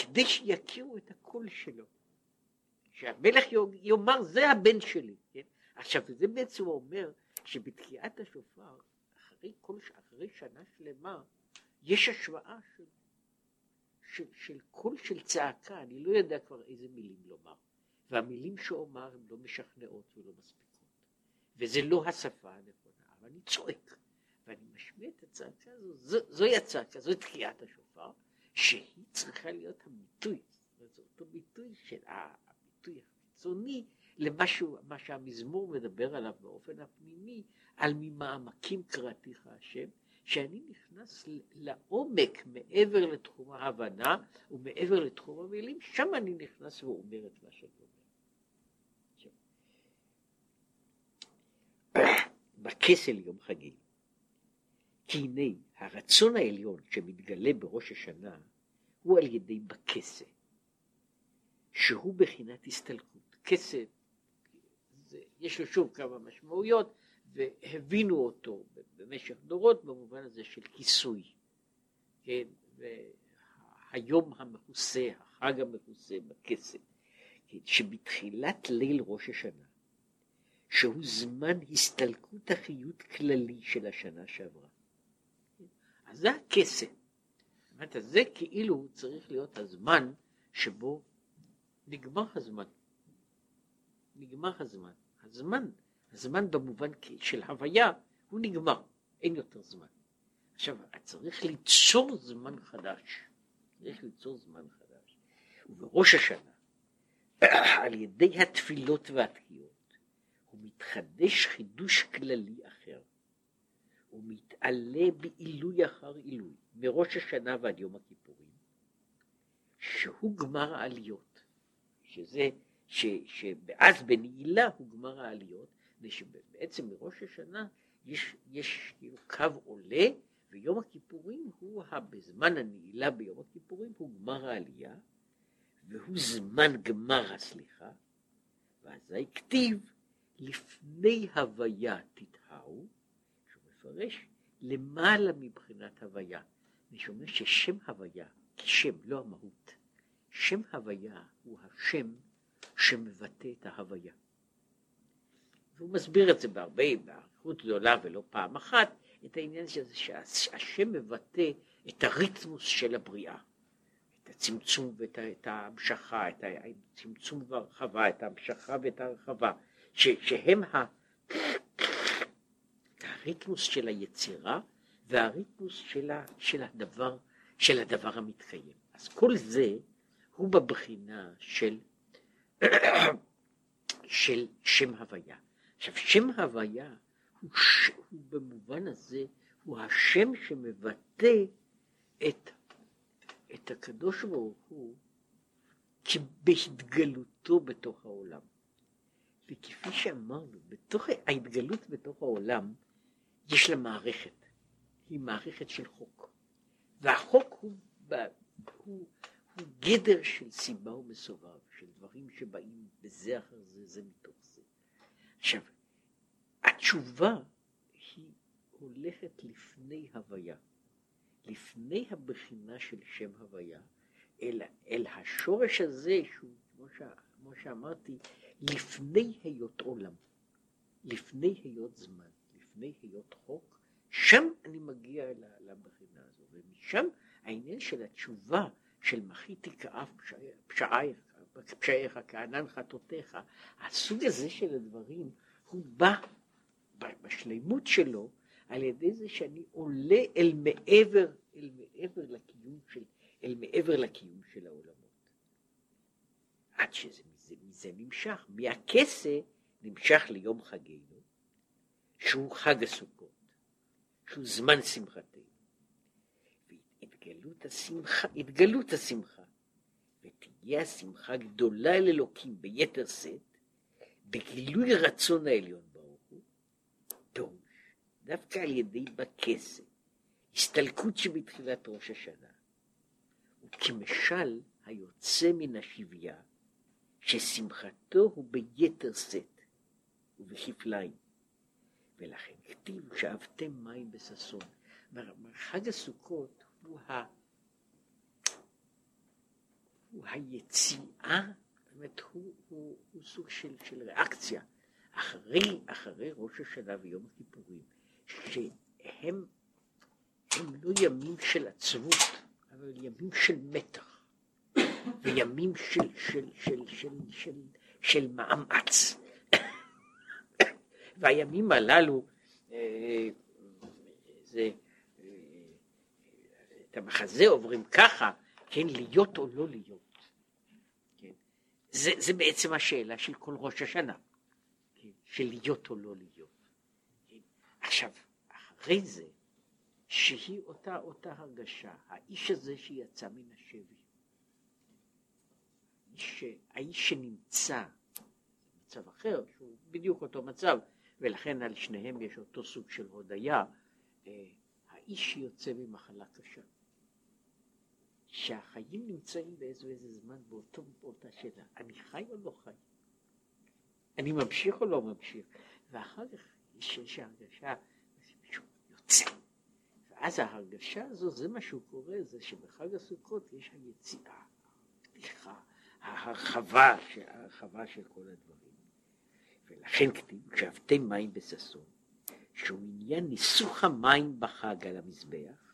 כדי שיכירו את הקול שלו. שהמלך יאמר זה הבן שלי. כן? עכשיו זה בעצם אומר שבתקיעת השופר אחרי, כל, אחרי שנה שלמה יש השוואה של, של, של קול של צעקה, אני לא יודע כבר איזה מילים לומר. והמילים שאומר הן לא משכנעות ולא מספיקות. וזה לא השפה הנכונה, אבל אני צועק. ואני משמיע את הצעקה הזו, זו, זוהי הצעקה, זו תקיעת השופר, שהיא צריכה להיות הביטוי, זה אותו ביטוי של הביטוי החיצוני למה מה שהמזמור מדבר עליו באופן הפנימי, על ממעמקים קראתיך השם, שאני נכנס לעומק מעבר לתחום ההבנה ומעבר לתחום המילים, שם אני נכנס ואומר את מה שאני אומר. <coughs> בכסל יום חגים כי הנה הרצון העליון שמתגלה בראש השנה הוא על ידי בכסה, שהוא בחינת הסתלקות. כסה, יש לו שוב כמה משמעויות, והבינו אותו במשך דורות במובן הזה של כיסוי. כן, והיום המכוסה, החג המכוסה בכסה, כן, שבתחילת ליל ראש השנה, שהוא זמן הסתלקות החיות כללי של השנה שעברה. אז זה הכסף. זאת אומרת, זה כאילו צריך להיות הזמן שבו נגמר הזמן. נגמר הזמן. הזמן, הזמן במובן של הוויה, הוא נגמר, אין יותר זמן. עכשיו, צריך ליצור זמן חדש. צריך ליצור זמן חדש. ובראש השנה, <clears throat> על ידי התפילות והתקיעות, הוא מתחדש חידוש כללי אחר. הוא מתעלה בעילוי אחר עילוי, מראש השנה ועד יום הכיפורים, שהוא גמר העליות, שזה, ש, שאז בנעילה הוא גמר העליות, מפני שבעצם מראש השנה יש, יש קו עולה, ויום הכיפורים הוא, בזמן הנעילה ביום הכיפורים הוא גמר העלייה, והוא זמן גמר הסליחה, ואזי כתיב לפני הוויה תתההו, שהוא מפרש למעלה מבחינת הוויה. אני שומע ששם הוויה, כשם, לא המהות, שם הוויה הוא השם שמבטא את ההוויה. והוא מסביר את זה בהרבה, באריכות גדולה ולא פעם אחת, את העניין של זה שהשם מבטא את הריתמוס של הבריאה, את הצמצום ואת את ההמשכה, את הצמצום והרחבה, את ההמשכה ואת ההרחבה, ש, שהם ה, הריתמוס של היצירה והריתמוס של, ה, של, הדבר, של הדבר המתקיים. אז כל זה הוא בבחינה של, <coughs> של שם הוויה. עכשיו, שם הוויה הוא, ש... הוא במובן הזה, הוא השם שמבטא את, את הקדוש ברוך הוא בהתגלותו בתוך העולם. וכפי שאמרנו, בתוך ההתגלות בתוך העולם יש לה מערכת, היא מערכת של חוק. והחוק הוא, הוא, הוא גדר של סיבה ומסובב, של דברים שבאים בזה אחר זה, זה מתוך זה. עכשיו, התשובה היא הולכת לפני הוויה, לפני הבחינה של שם הוויה, אל, אל השורש הזה שהוא, כמו, ש, כמו שאמרתי, לפני היות עולם, לפני היות זמן, לפני היות חוק, שם אני מגיע לבחינה הזו, ומשם העניין של התשובה של מחיתי פשעייך, פשעיך כענן חטאותיך, הסוג הזה של הדברים הוא בא בשלימות שלו על ידי זה שאני עולה אל מעבר, אל מעבר לקיום של, אל מעבר לקיום של העולמות. עד שזה מזה, מזה נמשך, מהכסה נמשך ליום חגינו, שהוא חג הסוכות, שהוא זמן שמחתנו. והתגלות השמחה, התגלות השמחה, ותהיה השמחה גדולה אל אלוקים ביתר שאת, בגילוי רצון העליון ברוך הוא, פירוש, דווקא על ידי בכסף, הסתלקות שבתחילת ראש השנה, וכמשל היוצא מן השביה, ששמחתו הוא ביתר שאת ובכפליים. ולכן כתיב שאבתם מים בששון. חג הסוכות הוא, ה... הוא היציאה אומרת, הוא, הוא, הוא סוג של, של ריאקציה אחרי, אחרי ראש השנה ויום הכיפורים, שהם הם לא ימים של עצבות, אבל ימים של מתח, וימים של, של, של, של, של, של מאמץ. והימים הללו, אה, זה, אה, את המחזה עוברים ככה, כן, להיות או לא להיות. זה, זה בעצם השאלה של כל ראש השנה, כן? של להיות או לא להיות. כן? עכשיו, אחרי זה, שהיא אותה אותה הרגשה, האיש הזה שיצא מן השבי, האיש, האיש שנמצא במצב אחר, שהוא בדיוק אותו מצב, ולכן על שניהם יש אותו סוג של הודיה, אה, האיש שיוצא ממחלה קשה. שהחיים נמצאים באיזה איזה זמן באותו, באותה שאלה, אני חי או לא חי? אני ממשיך או לא ממשיך? ואחר כך יש, הרגשה יוצא. ואז ההרגשה הזו, זה מה שהוא קורא, זה שבחג הסוכות יש היציאה, הפתיחה, ההרחבה, ההרחבה של כל הדברים. ולכן כתיב, שאבתם מים בששון, שהוא עניין ניסוך המים בחג על המזבח,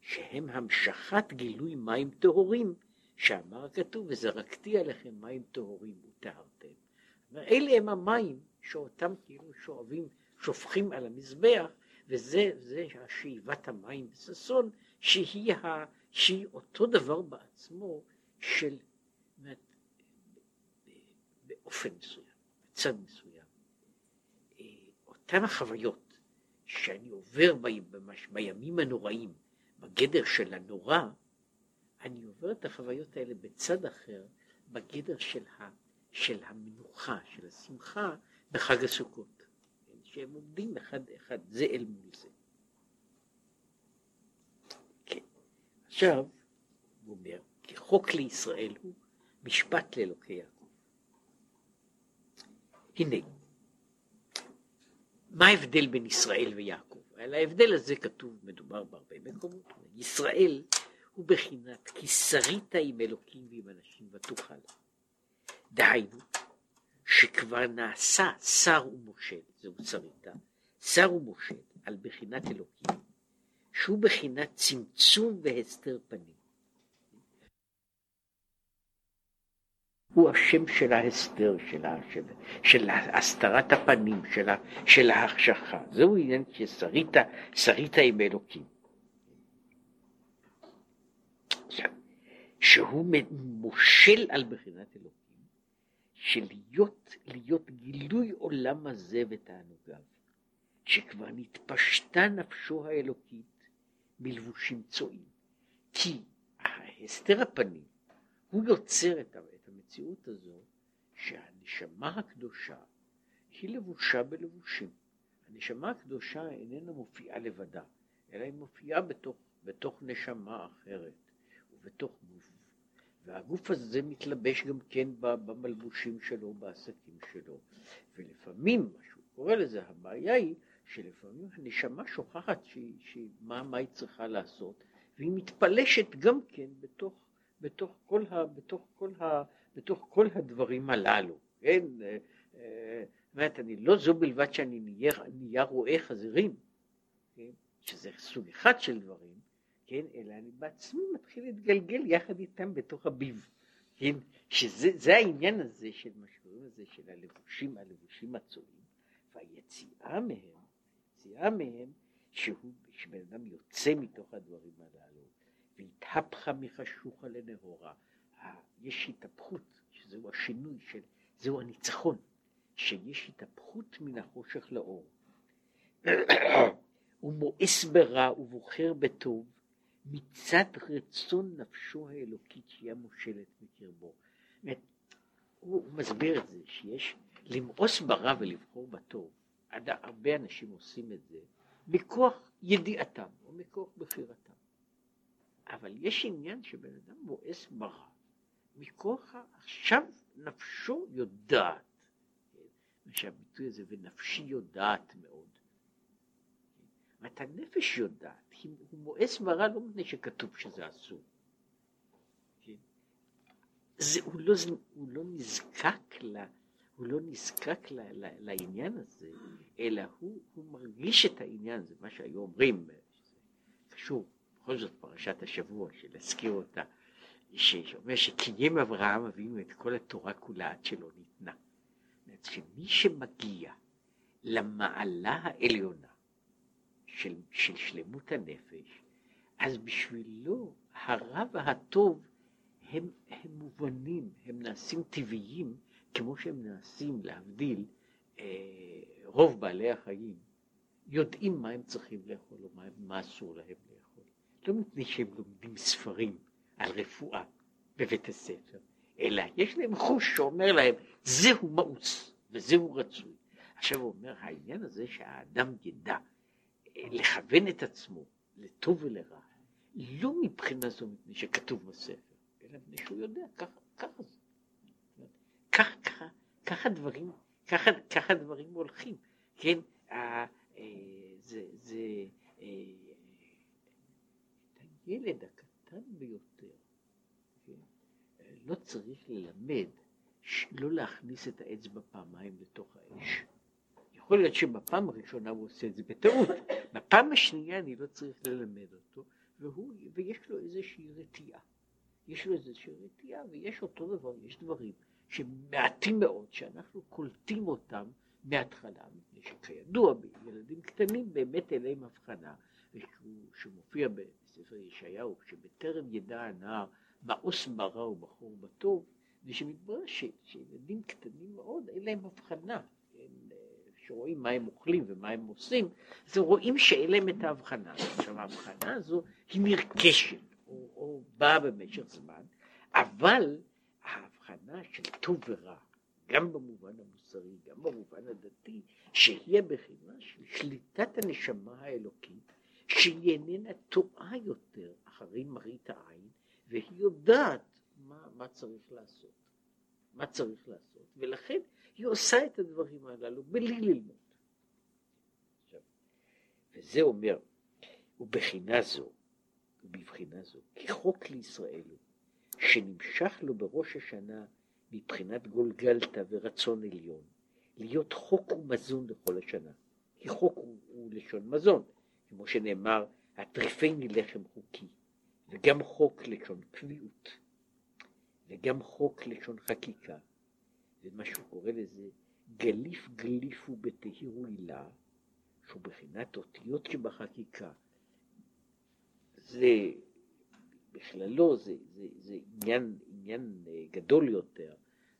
שהם המשכת גילוי מים טהורים, שאמר הכתוב, וזרקתי עליכם מים טהורים וטהרתם. אלה הם המים שאותם כאילו שואבים, שופכים על המזבח, וזה זה השאיבת המים בששון, שהיא, ה, שהיא אותו דבר בעצמו של, באופן מסוים, בצד מסוים. אותן החוויות שאני עובר בימים הנוראים, בגדר של הנורא, אני עובר את החוויות האלה בצד אחר, בגדר של, ה, של המנוחה, של השמחה, בחג הסוכות. שהם עומדים אחד אחד, זה אל מול זה. כן. עכשיו, הוא אומר, כי חוק לישראל הוא משפט לאלוקי יעקב. הנה, מה ההבדל בין ישראל ויעקב? על ההבדל הזה כתוב, מדובר בהרבה מקומות. ישראל הוא בחינת כי שרית עם אלוקים ועם אנשים ותוכל. דהיינו, שכבר נעשה שר ומושל, זהו שריתה, שר ומושל על בחינת אלוקים, שהוא בחינת צמצום והסתר פנים. הוא השם של ההסתר, של, של, של הסתרת הפנים, של, של ההחשכה. זהו עניין ששרית, שרית עם אלוקים. שהוא מושל על בחינת אלוקים. של להיות, גילוי עולם הזה ותענוגיו, שכבר נתפשטה נפשו האלוקית מלבושים צועים. כי הסתר הפנים, הוא יוצר את, המציאות הזו שהנשמה הקדושה היא לבושה בלבושים. הנשמה הקדושה איננה מופיעה לבדה, אלא היא מופיעה בתוך, בתוך נשמה אחרת ובתוך גוף והגוף הזה מתלבש גם כן במלבושים שלו, בעסקים שלו. ולפעמים, מה שהוא קורא לזה, הבעיה היא שלפעמים הנשמה שוכחת שהיא, שהיא, מה, מה היא צריכה לעשות, והיא מתפלשת גם כן בתוך, בתוך, כל, ה, בתוך, כל, ה, בתוך כל הדברים הללו. כן? אה, אה, זאת אומרת, אני לא זו בלבד שאני נהיה רואה חזירים, כן? שזה סוג אחד של דברים, כן, אלא אני בעצמי מתחיל להתגלגל יחד איתם בתוך הביב, כן, שזה העניין הזה של מה שקוראים לזה של הלבושים, הלבושים הצועים, והיציאה מהם, היציאה מהם, שהוא, שבן אדם יוצא מתוך הדברים הללו, והתהפכה מחשוכה לנהורה, יש התהפכות, שזהו השינוי, של, זהו הניצחון, שיש התהפכות מן החושך לאור. <coughs> הוא מואס ברע ובוחר בטוב, מצד רצון נפשו האלוקית שהיא המושלת מקרבו. הוא, מסביר את זה, שיש למאוס ברע ולבחור בטוב, הרבה אנשים עושים את זה מכוח ידיעתם או מכוח בחירתם. אבל יש עניין שבן אדם מואס ברע מכוח עכשיו נפשו יודעת, שהביטוי הזה ונפשי יודעת מאוד, אומרת, הנפש יודעת, הוא מואס ברע לא מפני שכתוב שזה אסור. כן? זה, הוא, לא, הוא לא נזקק ל... הוא לא נזקק ל, ל, לעניין הזה, אלא הוא, הוא מרגיש את העניין הזה, מה שהיו אומרים, קשור, בכל זאת פרשת השבוע, שלהזכיר אותה, שאומר שקיים אברהם אבינו את כל התורה כולה עד שלא ניתנה. זאת שמי שמגיע למעלה העליונה, של, של שלמות הנפש, אז בשבילו הרע והטוב הם, הם מובנים, הם נעשים טבעיים כמו שהם נעשים, להבדיל, אה, רוב בעלי החיים יודעים מה הם צריכים לאכול או מה, מה אסור להם לאכול. לא מפני שהם לומדים ספרים על רפואה בבית הספר, אלא יש להם חוש שאומר להם, זהו מאוס וזהו רצוי. עכשיו הוא אומר, העניין הזה שהאדם ידע לכוון את עצמו לטוב ולרע, לא מבחינה זו מפני שכתוב בספר, אלא מפני שהוא יודע, ככה, ככה זה. ככה, ככה, ככה דברים, ככה, ככה דברים הולכים, כן? אה, זה, זה, אה, הילד הקטן ביותר, כן? לא צריך ללמד לא להכניס את האצבע פעמיים לתוך האש. יכול להיות שבפעם הראשונה הוא עושה את זה בטעות, בפעם השנייה אני לא צריך ללמד אותו, והוא, ויש לו איזושהי רתיעה. יש לו איזושהי רתיעה, ויש אותו דבר, יש דברים שמעטים מאוד, שאנחנו קולטים אותם מההתחלה, מפני שכידוע בילדים קטנים באמת אין להם הבחנה, שמופיע בספר ישעיהו, שבטרם ידע הנער מאוס ברע ובחור בטוב, ושמתברר שילדים קטנים מאוד אין להם הבחנה. שרואים מה הם אוכלים ומה הם עושים, אז רואים שאין להם את ההבחנה. עכשיו ההבחנה הזו היא נרכשת, או, או באה במשך זמן, אבל ההבחנה של טוב ורע גם במובן המוסרי, גם במובן הדתי, שיהיה בחינה של שליטת הנשמה האלוקית, שהיא איננה טועה יותר אחרי מראית העין, והיא יודעת מה, מה צריך לעשות. מה צריך לעשות, ולכן היא עושה את הדברים הללו בלי ללמוד. וזה אומר, ובחינה זו, ובבחינה זו, כי חוק לישראל הוא, שנמשך לו בראש השנה מבחינת גולגלתא ורצון עליון, להיות חוק ומזון לכל השנה. כי חוק הוא, הוא לשון מזון, כמו שנאמר, הטריפני לחם חוקי, וגם חוק לשון קביעות, וגם חוק לשון חקיקה, ומה שהוא קורא לזה גליף גליפו בתהירו הילה, שהוא בחינת אותיות שבחקיקה. זה בכללו זה, זה, זה עניין, עניין אה, גדול יותר,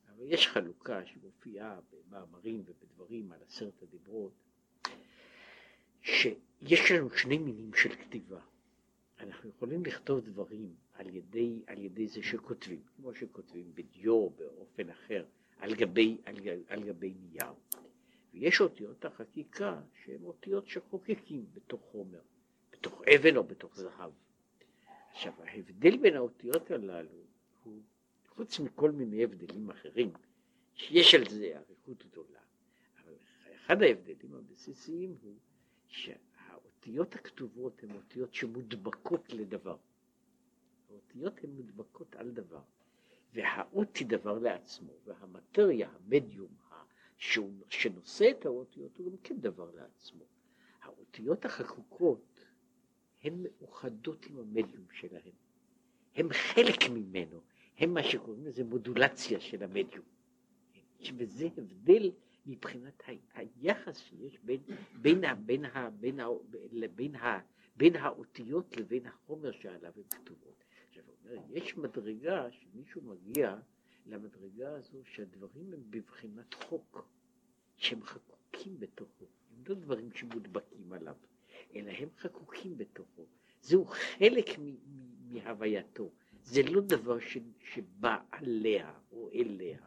אבל יש חלוקה שמופיעה במאמרים ובדברים על עשרת הדיברות, שיש לנו שני מינים של כתיבה. אנחנו יכולים לכתוב דברים על ידי, על ידי זה שכותבים, כמו שכותבים בדיו באופן אחר, על גבי, על, על גבי נייר. ויש אותיות החקיקה שהן אותיות שחוקקים בתוך חומר, בתוך אבן או בתוך זהב. עכשיו ההבדל בין האותיות הללו הוא, חוץ מכל מיני הבדלים אחרים, שיש על זה אריכות גדולה, אבל אחד ההבדלים הבסיסיים הוא שהאותיות הכתובות הן אותיות שמודבקות לדבר. האותיות הן מודבקות על דבר, והאות היא דבר לעצמו, והמטריה, המדיום, שהוא, שנושא את האותיות הוא גם כן דבר לעצמו. האותיות החקוקות הן מאוחדות עם המדיום שלהן. הן חלק ממנו, הן מה שקוראים לזה מודולציה של המדיום. וזה הבדל מבחינת היחס שיש בין, בין, בין, בין, בין, בין האותיות לבין החומר שעליו הן כתובות. עכשיו, יש מדרגה שמישהו מגיע למדרגה הזו שהדברים הם בבחינת חוק, שהם חקוקים בתוכו, הם לא דברים שמודבקים עליו. אלא הם חקוקים בתוכו. זהו חלק מהווייתו. זה לא דבר ש, שבא עליה או אליה,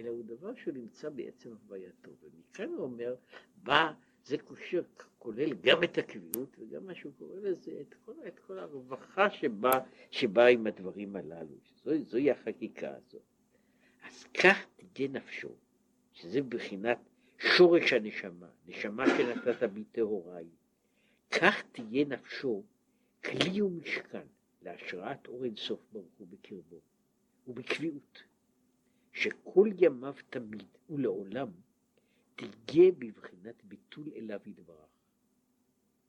אלא הוא דבר שנמצא בעצם הווייתו. ומכאן הוא אומר, בא, זה קושר, כולל גם את הקביעות וגם מה שהוא קורא לזה, את כל, את כל הרווחה שבאה שבא עם הדברים הללו. זו, זוהי החקיקה הזאת. אז כך תהיה נפשו, שזה בחינת שורש הנשמה, נשמה שנתת בי טהוריי, כך תהיה נפשו כלי ומשכן להשראת אור אינסוף ברוך הוא בקרבו ובקביעות, שכל ימיו תמיד ולעולם תהיה בבחינת ביטול אליו יתברך.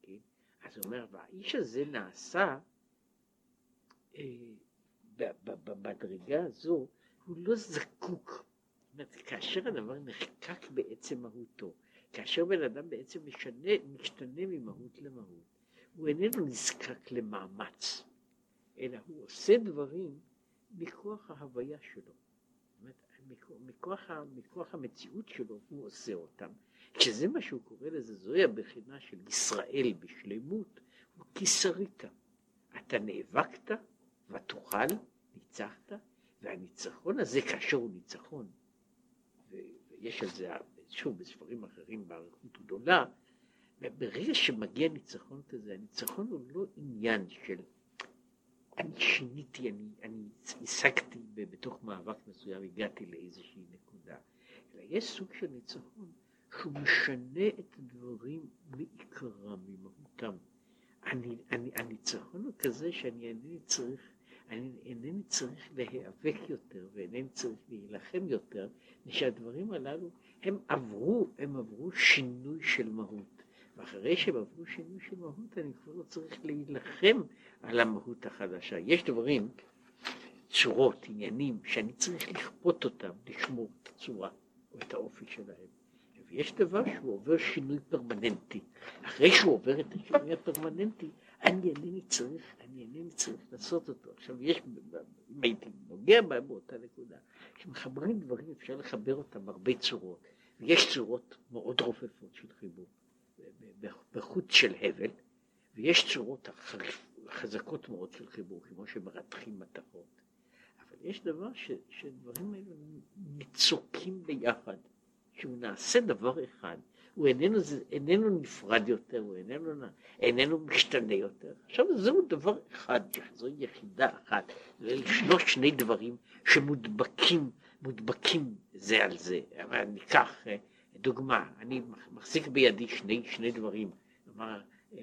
כן? אז הוא אומר, והאיש הזה נעשה אה, במדרגה הזו, הוא לא זקוק. אומרת, כאשר הדבר נחקק בעצם מהותו, כאשר בן אדם בעצם משנה, משתנה ממהות למהות, הוא איננו נזקק למאמץ, אלא הוא עושה דברים מכוח ההוויה שלו. מכוח, מכוח המציאות שלו הוא עושה אותם. כשזה מה שהוא קורא לזה, זוהי הבחינה של ישראל בשלמות, הוא כיסרית. אתה נאבקת ותוכל, ניצחת, והניצחון הזה, כאשר הוא ניצחון, ויש על זה שוב בספרים אחרים באריכות גדולה, וברגע שמגיע ניצחון כזה, הניצחון הוא לא עניין של אני שיניתי, אני, אני השגתי בתוך מאבק מסוים, הגעתי לאיזושהי נקודה, אלא יש סוג של ניצחון שהוא משנה את הדברים מעיקרם, ממהותם. הניצחון הוא כזה שאני אינני צריך, אני אינני צריך להיאבק יותר ואינני צריך להילחם יותר, שהדברים הללו הם עברו, הם עברו שינוי של מהות. ואחרי שהם עברו שינוי של מהות, אני כבר לא צריך להילחם על המהות החדשה. יש דברים, צורות, עניינים, שאני צריך לכפות אותם, לשמור את הצורה או את האופי שלהם. ויש דבר שהוא עובר שינוי פרמננטי. אחרי שהוא עובר את השינוי הפרמננטי, אני אינני צריך, אני אינני צריך לעשות אותו. עכשיו יש, אם הייתי נוגע באותה נקודה, כשמחברים דברים אפשר לחבר אותם בהרבה צורות. ויש צורות מאוד רופפות של חיבור, בחוט של הבל, ויש צורות חזקות מאוד של חיבור, כמו שמרתחים מתכות. אבל יש דבר ש, שדברים האלה מצוקים ביחד, שהוא נעשה דבר אחד, הוא איננו, איננו נפרד יותר, הוא איננו, איננו משתנה יותר. עכשיו זהו דבר אחד, זו יחידה אחת, לשלוש שני דברים שמודבקים, מודבקים זה על זה. אבל ניקח אה, דוגמה, אני מחזיק בידי שני, שני דברים, כלומר אה,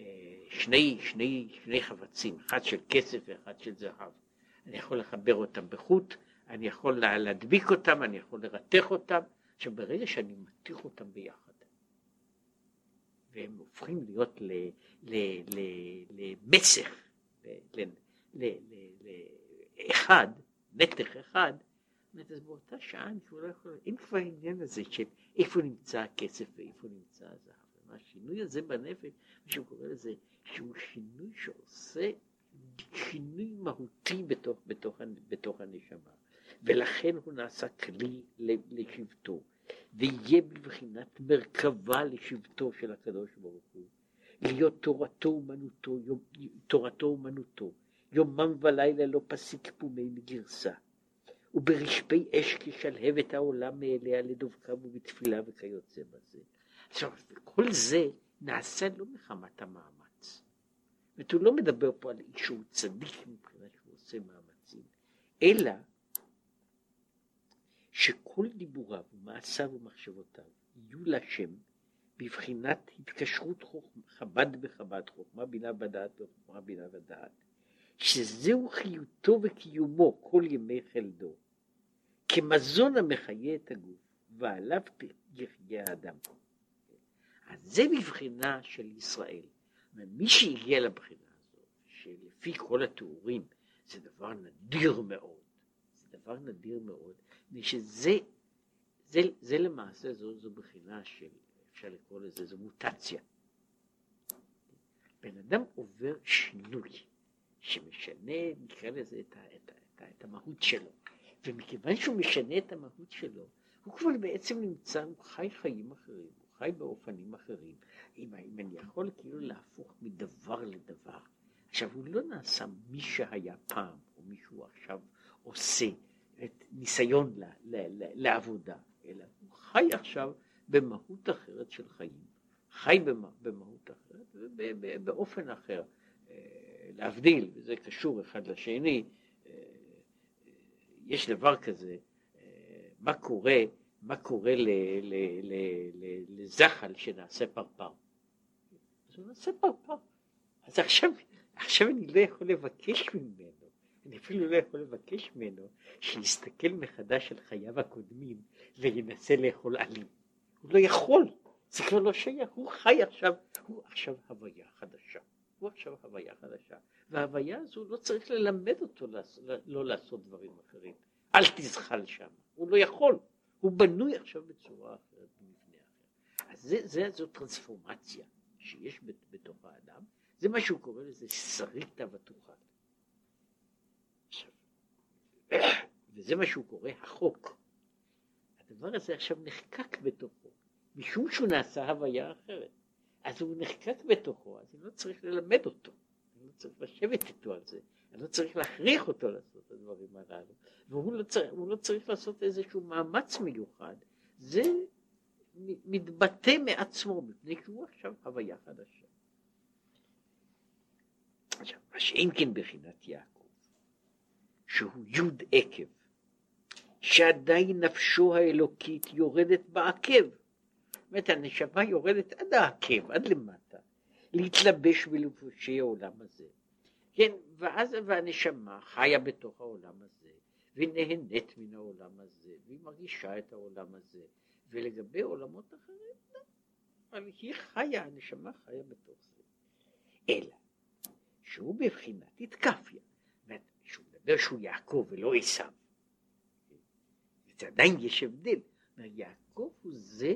שני, שני, שני חבצים, אחד של כסף ואחד של זהב. אני יכול לחבר אותם בחוט, אני יכול להדביק אותם, אני יכול לרתך אותם. עכשיו ברגע שאני מתיך אותם ביחד, והם הופכים להיות למסך, לאחד, נתח אחד, אז באותה שעה אני כבר לא יכול, אין כבר העניין הזה של איפה נמצא הכסף ואיפה נמצא הזהב. השינוי הזה בנפש, מה שהוא קורא לזה, שהוא שינוי שעושה שינוי מהותי בתוך, בתוך, בתוך הנשמה, ולכן הוא נעשה כלי לשבטו. ויהיה בבחינת מרכבה לשבטו של הקדוש ברוך הוא, להיות תורתו אומנותו, תורתו אומנותו, יומם ולילה לא פסיק פומי מגרסה, וברשפי אש כשלהבת העולם מאליה לדבקם ובתפילה וכיוצא בזה. עכשיו, כל זה נעשה לא מחמת המאמץ. זאת הוא לא מדבר פה על איש שהוא צדיק מבחינת שהוא עושה מאמצים, אלא שכל דיבוריו ומעשיו ומחשבותיו יהיו לשם בבחינת התקשרות חוכמה, חב"ד בחב"ד, חוכמה בינה ודעת וחוכמה בינה ודעת, שזהו חיותו וקיומו כל ימי חלדו, כמזון המחיה את הגוף, ועליו יחיה האדם. אז זה בבחינה של ישראל. מי שהגיע לבחינה הזו, שלפי כל התיאורים זה דבר נדיר מאוד, זה דבר נדיר מאוד, ושזה זה, זה למעשה זו, זו בחינה של, אפשר לקרוא לזה, זו מוטציה. בן אדם עובר שינוי שמשנה, נקרא לזה, את, ה, את, ה, את, ה, את המהות שלו. ומכיוון שהוא משנה את המהות שלו, הוא כבר בעצם נמצא, הוא חי חיים אחרים, הוא חי באופנים אחרים. אם, אם אני יכול כאילו להפוך מדבר לדבר. עכשיו, הוא לא נעשה מי שהיה פעם, או מישהו עכשיו עושה. את ניסיון ל, ל, ל, לעבודה, אלא הוא חי עכשיו במהות אחרת של חיים, חי במה, במהות אחרת ובאופן אחר, אה, להבדיל, וזה קשור אחד לשני, אה, יש דבר כזה, אה, מה קורה, מה קורה ל, ל, ל, ל, לזחל שנעשה פרפר? אז הוא נעשה פרפר. אז עכשיו, עכשיו אני לא יכול לבקש ממנו אני אפילו לא יכול לבקש ממנו שיסתכל מחדש על חייו הקודמים וינסה לאכול עלים. הוא לא יכול, זה כבר לא שייך, הוא חי עכשיו, הוא עכשיו הוויה חדשה. הוא עכשיו הוויה חדשה. וההוויה הזו לא צריך ללמד אותו לא לעשות דברים אחרים. אל תזחל שם, הוא לא יכול. הוא בנוי עכשיו בצורה אחרת, במבנה אחר. אז זה, זה, זו טרנספורמציה שיש בתוך האדם, זה מה שהוא קורא לזה שריטה ותוכל. <clears throat> וזה מה שהוא קורא החוק. הדבר הזה עכשיו נחקק בתוכו, משום שהוא נעשה הוויה אחרת. אז הוא נחקק בתוכו, אז אני לא צריך ללמד אותו, אני לא צריך לשבת איתו על זה, אני לא צריך להכריח אותו לעשות את הדברים הללו, והוא לא צריך, לא צריך לעשות איזשהו מאמץ מיוחד, זה מתבטא מעצמו, מפני שהוא עכשיו הוויה חדשה. עכשיו, מה שאם כן בחינת יעקב, שהוא יוד עקב, שעדיין נפשו האלוקית יורדת בעקב. אומרת, הנשמה יורדת עד העקב, עד למטה, להתלבש בלבושי העולם הזה. כן, ואז והנשמה חיה בתוך העולם הזה, והיא נהנית מן העולם הזה, והיא מרגישה את העולם הזה, ולגבי עולמות אחרים, לא. אבל היא חיה, הנשמה חיה בתוך זה. אלא שהוא בבחינת התקפיה. שהוא מדבר שהוא יעקב ולא עשיו. עדיין יש הבדל. יעקב הוא זה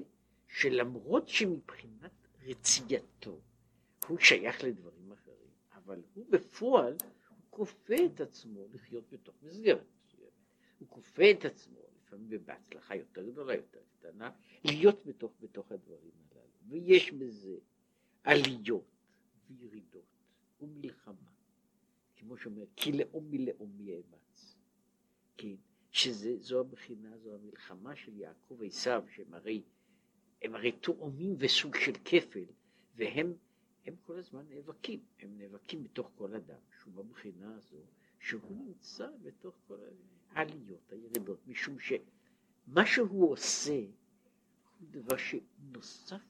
שלמרות שמבחינת רצייתו הוא שייך לדברים אחרים, אבל הוא בפועל, הוא כופה את עצמו לחיות בתוך מסגרת מסוימת. הוא כופה את עצמו, לפעמים בהצלחה יותר גדולה, יותר קטנה, להיות בתוך, בתוך הדברים הללו. ויש בזה עליות וירידות ומלחמה. כמו שאומר, כי לאום מלאום יאמץ. כן, שזו הבחינה, זו המלחמה של יעקב ועשיו, שהם הרי, הם הרי תאומים וסוג של כפל, והם הם כל הזמן נאבקים, הם נאבקים בתוך כל אדם, שהוא בבחינה הזו, שהוא נמצא בתוך כל העליות, הירידות, משום שמה שהוא עושה הוא דבר שנוסף,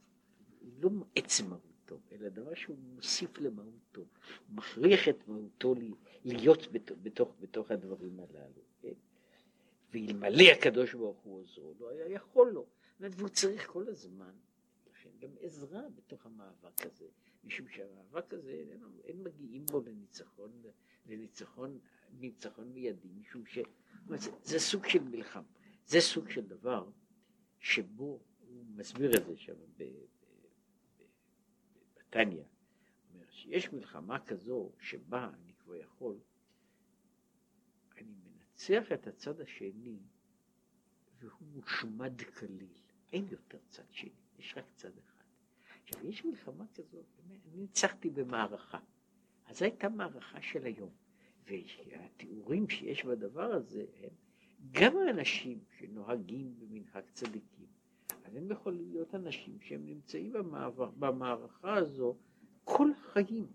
לא עצם מהותו, אלא דבר שהוא מוסיף למהותו, מכריח את מהותו להיות בתוך, בתוך, בתוך הדברים הללו, כן? ואלמלא הקדוש ברוך הוא עוזרו, לא היה יכול לו, והוא צריך כל הזמן, לכן גם עזרה בתוך המאבק הזה. משום שהמאבק הזה אין, אין מגיעים בו לניצחון, לניצחון ניצחון מיידי, משום שזה זה סוג של מלחם, זה סוג של דבר שבו, הוא מסביר את זה שם בתניא, אומר שיש מלחמה כזו שבה אני כבר יכול, אני מנצח את הצד השני והוא מושמד כליל, אין יותר צד שני, יש רק צד אחד. עכשיו, יש מלחמה כזאת, אני ניצחתי במערכה. אז זו הייתה מערכה של היום. והתיאורים שיש בדבר הזה הם גם האנשים שנוהגים במנהג צדיקים, אז הם יכולים להיות אנשים שהם נמצאים במערכה הזו כל החיים,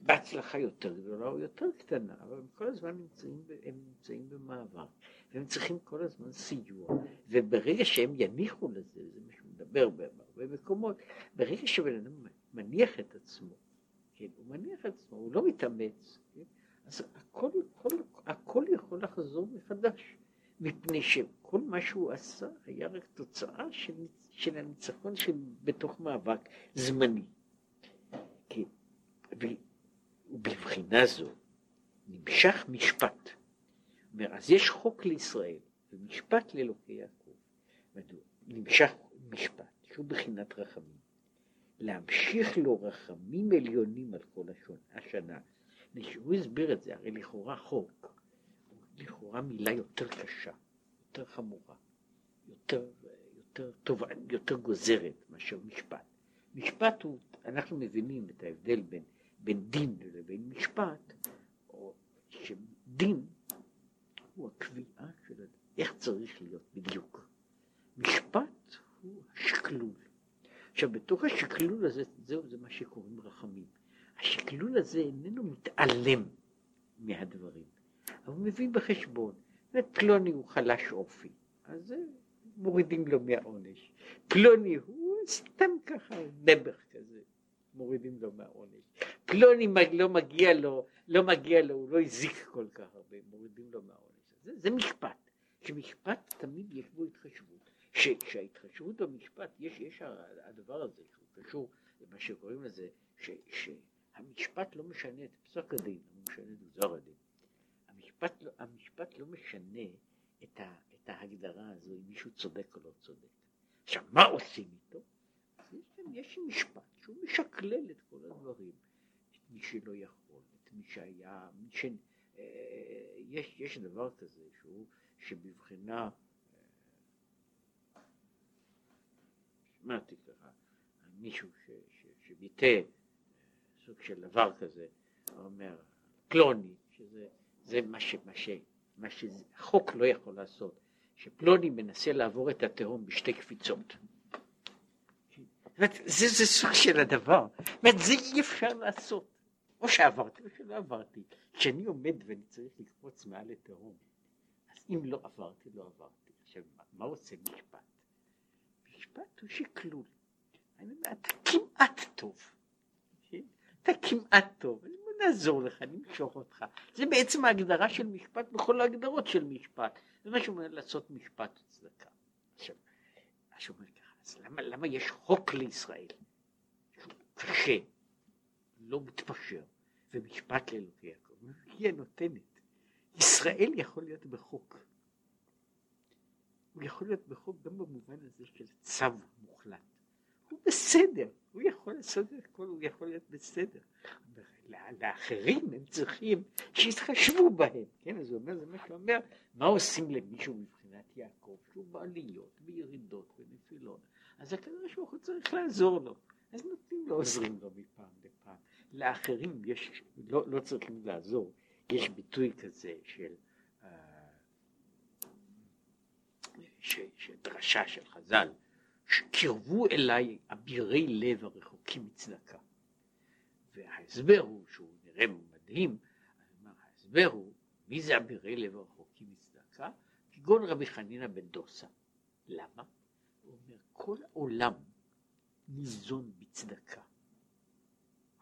בהצלחה יותר גדולה או יותר קטנה, אבל הם כל הזמן נמצאים, הם נמצאים במעבר, והם צריכים כל הזמן סיוע, וברגע שהם יניחו לזה, זה מה שהוא מדבר בהרבה מקומות, ברגע שבן אדם מניח את עצמו, כן, הוא מניח את עצמו, הוא לא מתאמץ, כן, אז הכל, הכל, הכל יכול לחזור מחדש, מפני שכל מה שהוא עשה היה רק תוצאה של, של הניצחון של בתוך מאבק זמני. כן, ובבחינה זו נמשך משפט. אז יש חוק לישראל ומשפט לאלוקי יעקב. נמשך משפט, שהוא בחינת רחמים. להמשיך לו רחמים עליונים על כל השון, השנה. הוא הסביר את זה, הרי לכאורה חוק, לכאורה מילה יותר קשה, יותר חמורה, יותר, יותר טובה, יותר גוזרת מאשר משפט. משפט הוא, אנחנו מבינים את ההבדל בין, בין דין לבין משפט, או שדין הוא הקביעה של איך צריך להיות בדיוק. משפט הוא השקלול. עכשיו בתוך השקלול הזה, זהו זה מה שקוראים רחמים. השקלול הזה איננו מתעלם מהדברים, אבל הוא מביא בחשבון. פלוני הוא חלש אופי, אז מורידים לו מהעונש. פלוני הוא סתם ככה נבח כזה, מורידים לו מהעונש. פלוני לא מגיע לו, לא מגיע לו, הוא לא הזיק כל כך הרבה, מורידים לו מהעונש. זה, זה משפט, שמשפט תמיד יש בו התחשבות. שההתחשבות במשפט, יש, יש הדבר הזה שהוא קשור למה שקוראים לזה, ש, שהמשפט לא משנה את פסק הדין, הוא משנה את גזר הדין. המשפט, לא, המשפט לא משנה את, ה, את ההגדרה הזו אם מישהו צודק או לא צודק. עכשיו, מה עושים איתו? יש, משפט שהוא משקלל את כל הדברים, את מי שלא יכול, את מי שהיה, מי ש... אה, יש, יש דבר כזה שהוא, שבבחינה שמעתי ככה, מישהו שביטא אה, סוג של דבר כזה, אומר, פלוני, שזה זה מה, ש, מה, ש, מה שחוק לא יכול לעשות, שפלוני מנסה לעבור את התהום בשתי קפיצות. זה, זה סוג של הדבר, זאת זה אי אפשר לעשות. או שעברתי או שלא עברתי. כשאני עומד ואני צריך לקפוץ מעל לתהום, אז אם לא עברתי, לא עברתי. עכשיו, מה עושה משפט? המשפט הוא שקלול. אני אומר, אתה כמעט טוב. אתה כמעט טוב. אני בוא נעזור לך, נמשוך אותך. זה בעצם ההגדרה של משפט בכל ההגדרות של משפט. זה מה שאומר לעשות משפט וצדקה. עכשיו, מה ככה, אז למה, למה יש חוק לישראל? שהוא קשה, לא מתפשר, ומשפט לאלוקי יעקב. היא הנותנת. ישראל יכול להיות בחוק. הוא יכול להיות בחוק גם במובן הזה של צו מוחלט. הוא בסדר, הוא יכול לעשות את הכל, הוא יכול להיות בסדר. לאחרים הם צריכים שיתחשבו בהם, כן? אז הוא אומר, זה מה שהוא אומר, מה עושים למישהו מבחינת יעקב, שהוא בעליות, בירידות, בנפילות, אז הקדוש ברוך הוא צריך לעזור לו, אז נותנים לו, עוזרים לו מפעם לפעם. לאחרים יש, לא, לא צריכים לעזור, יש ביטוי כזה של, uh, דרשה של חז"ל, שקרבו אליי אבירי לב הרחוקים מצדקה. וההסבר הוא, שהוא נראה מדהים, ההסבר הוא, מי זה אבירי לב הרחוקים מצדקה? כגון רבי חנינא בן דוסה. למה? כל העולם ניזון בצדקה.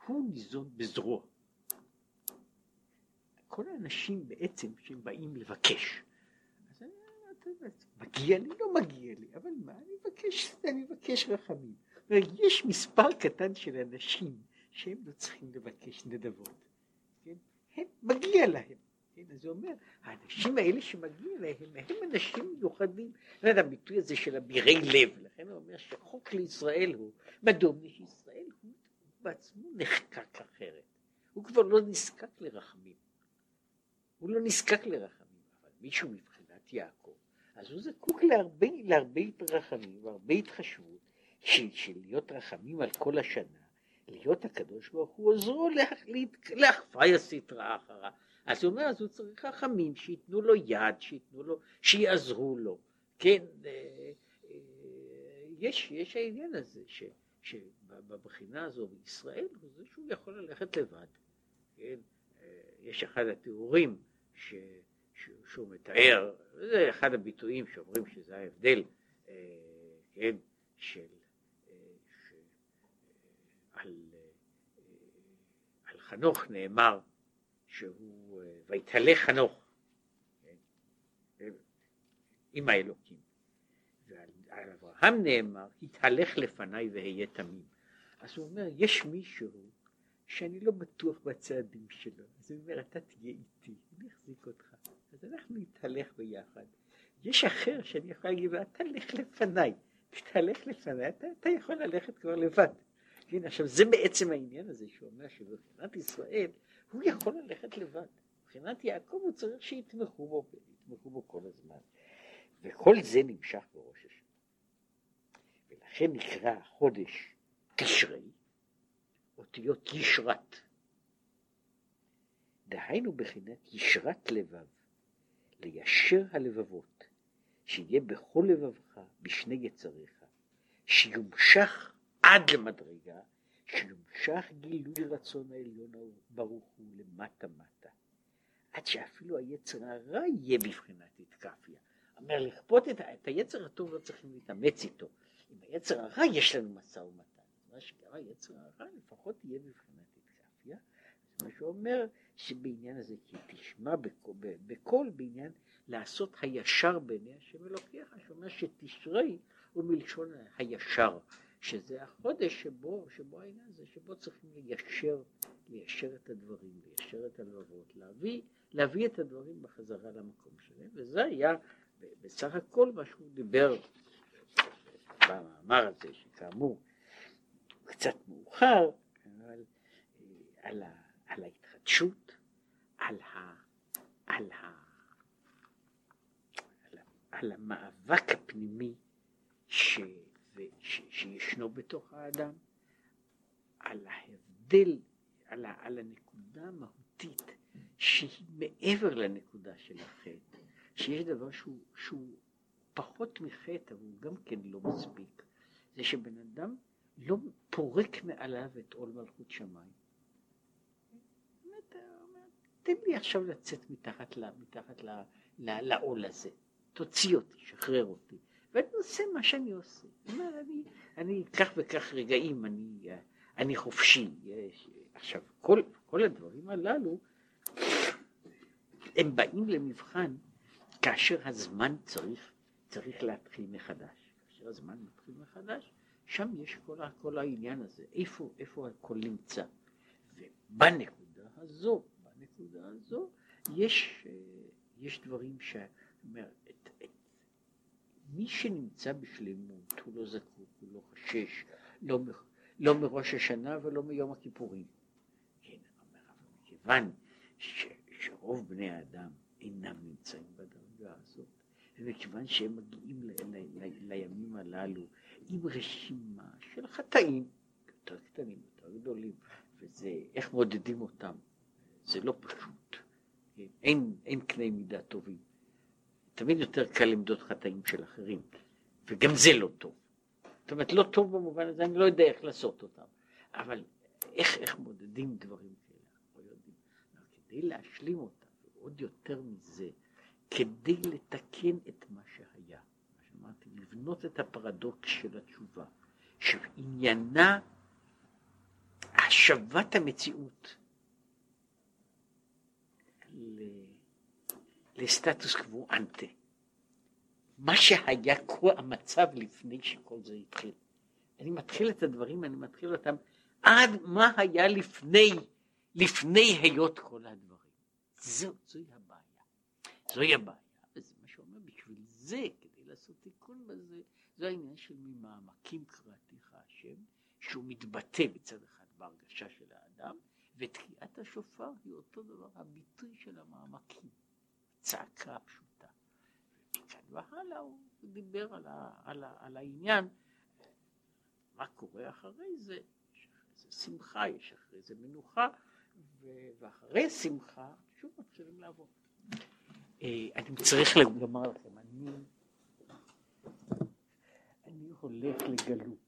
הוא ניזון בזרוע. כל האנשים בעצם שהם באים לבקש. אז אני, מגיע לי, לא מגיע לי, אבל מה, אני מבקש, אני מבקש רחמים. יש מספר קטן של אנשים שהם לא צריכים לבקש נדבות. כן? הם, מגיע להם. כן? אז הוא אומר, האנשים האלה שמגיע להם, הם אנשים מיוחדים. לא יודע, הביטוי הזה של אבירי לב, לכן הוא אומר שחוק לישראל הוא, מדוע? מפני שישראל הוא בעצמו נחקק אחרת. הוא כבר לא נזקק לרחמים. הוא לא נזקק לרחמים, אבל מישהו מבחינת יעקב, אז הוא זקוק להרבה, להרבה רחמים והרבה התחשבות של, של להיות רחמים על כל השנה, להיות הקדוש ברוך הוא עוזרו לאחווה הסטרא אחרה. אז הוא אומר, אז הוא צריך רחמים, שייתנו לו יד, שייתנו לו, שיעזרו לו. כן, אה, אה, יש, יש העניין הזה, ש, שבבחינה הזו בישראל, הוא זה שהוא יכול ללכת לבד. כן, אה, יש אחד התיאורים ש, ש, שהוא מתאר, זה אחד הביטויים שאומרים שזה ההבדל, כן, של על, על חנוך נאמר שהוא, ויתהלך חנוך כן, עם האלוקים. ועל אברהם נאמר, התהלך לפניי ואהיה תמים. אז הוא אומר, יש מישהו שאני לא בטוח בצעדים שלו. אז הוא אומר, אתה תהיה איתי, אני אחזיק אותך. אז אנחנו נתהלך ביחד. יש אחר שאני יכול להגיד, אתה לך לפניי, תתהלך לפניי, אתה, אתה יכול ללכת כבר לבד. כן, עכשיו זה בעצם העניין הזה שהוא אומר שבבחינת ישראל הוא יכול ללכת לבד. מבחינת יעקב הוא צריך שיתמכו בו, יתמכו בו כל הזמן. וכל זה נמשך בראש השנה. ולכן נקרא החודש תשרי, אותיות ישרת. דהיינו בחינת ישרת לבב, ליישר הלבבות, שיהיה בכל לבבך בשני יצריך, שיומשך עד למדרגה שיומשך גילוי רצון העליון ברוך הוא למטה מטה, עד שאפילו היצר הרע יהיה בבחינת התקפיה. אומר לכפות את, את היצר הטוב לא צריכים להתאמץ איתו, עם היצר הרע יש לנו משא ומתן, מה שגם היצר הרע לפחות יהיה בבחינת התקפיה, מה שאומר שבעניין הזה כי תשמע בקול, בקול בעניין לעשות הישר בעיני השם אלוקיך, שאומר שתשרי הוא מלשון הישר. שזה החודש שבו, שבו העניין הזה, שבו צריכים ליישר, ליישר את הדברים, ליישר את הלבבות, להביא, להביא את הדברים בחזרה למקום שלהם, וזה היה בסך הכל מה שהוא דיבר במאמר הזה, שכאמור קצת מאוחר, אבל על, ה, על ההתחדשות, על, ה, על, ה, על, ה, על המאבק הפנימי ש... שישנו בתוך האדם, על ההבדל, על, ה, על הנקודה המהותית שהיא מעבר לנקודה של החטא, שיש דבר שהוא, שהוא פחות מחטא, אבל הוא גם כן לא מספיק, זה שבן אדם לא פורק מעליו את עול מלכות שמיים. תן לי עכשיו לצאת מתחת, לעול הזה, תוציא אותי, שחרר אותי. ואני עושה מה שאני עושה. אומר, אני, אני כך וכך רגעים, אני, אני חופשי. יש, עכשיו, כל, כל הדברים הללו, הם באים למבחן כאשר הזמן צריך, צריך להתחיל מחדש. כאשר הזמן מתחיל מחדש, שם יש כל, כל העניין הזה, איפה, איפה הכל נמצא. ובנקודה הזו, בנקודה הזו, יש, יש דברים ש... אומר, מי שנמצא בשלמות הוא לא זקוק, הוא לא חושש, לא, לא מראש השנה ולא מיום הכיפורים. כן, אבל מכיוון ש, שרוב בני האדם אינם נמצאים בדרגה הזאת, ומכיוון שהם מגיעים ל, ל, ל, לימים הללו עם רשימה של חטאים יותר קטנים, יותר גדולים, וזה, איך מודדים אותם, זה לא פשוט. כן? אין, אין קנה מידה טובים. תמיד יותר קל למדוד חטאים של אחרים, וגם זה לא טוב. זאת אומרת, לא טוב במובן הזה, אני לא יודע איך לעשות אותם, אבל איך, איך מודדים דברים כאלה, אנחנו לא יודעים. כדי להשלים אותם, ועוד יותר מזה, כדי לתקן את מה שהיה, מה שאמרתי, לבנות את הפרדוקס של התשובה, שעניינה השבת המציאות לסטטוס קוו אנטה. מה שהיה כה המצב לפני שכל זה התחיל. אני מתחיל את הדברים, אני מתחיל אותם עד מה היה לפני, לפני היות כל הדברים. זו, זוהי הבעיה. זוהי הבעיה, וזה מה שאומר, בשביל זה, כדי לעשות תיקון בזה, זה העניין של ממעמקים קראתיך השם, שהוא מתבטא בצד אחד בהרגשה של האדם, ותקיעת השופר היא אותו דבר, הביטוי של המעמקים, צעקה פשוטה. מכאן והלאה הוא דיבר על, ה, על, ה, על העניין, מה קורה אחרי זה, יש אחרי זה שמחה, יש אחרי זה מנוחה, ואחרי שמחה שוב מתחילים לעבוד. אה, אני צריך לומר לכם, אני, אני הולך לגלות.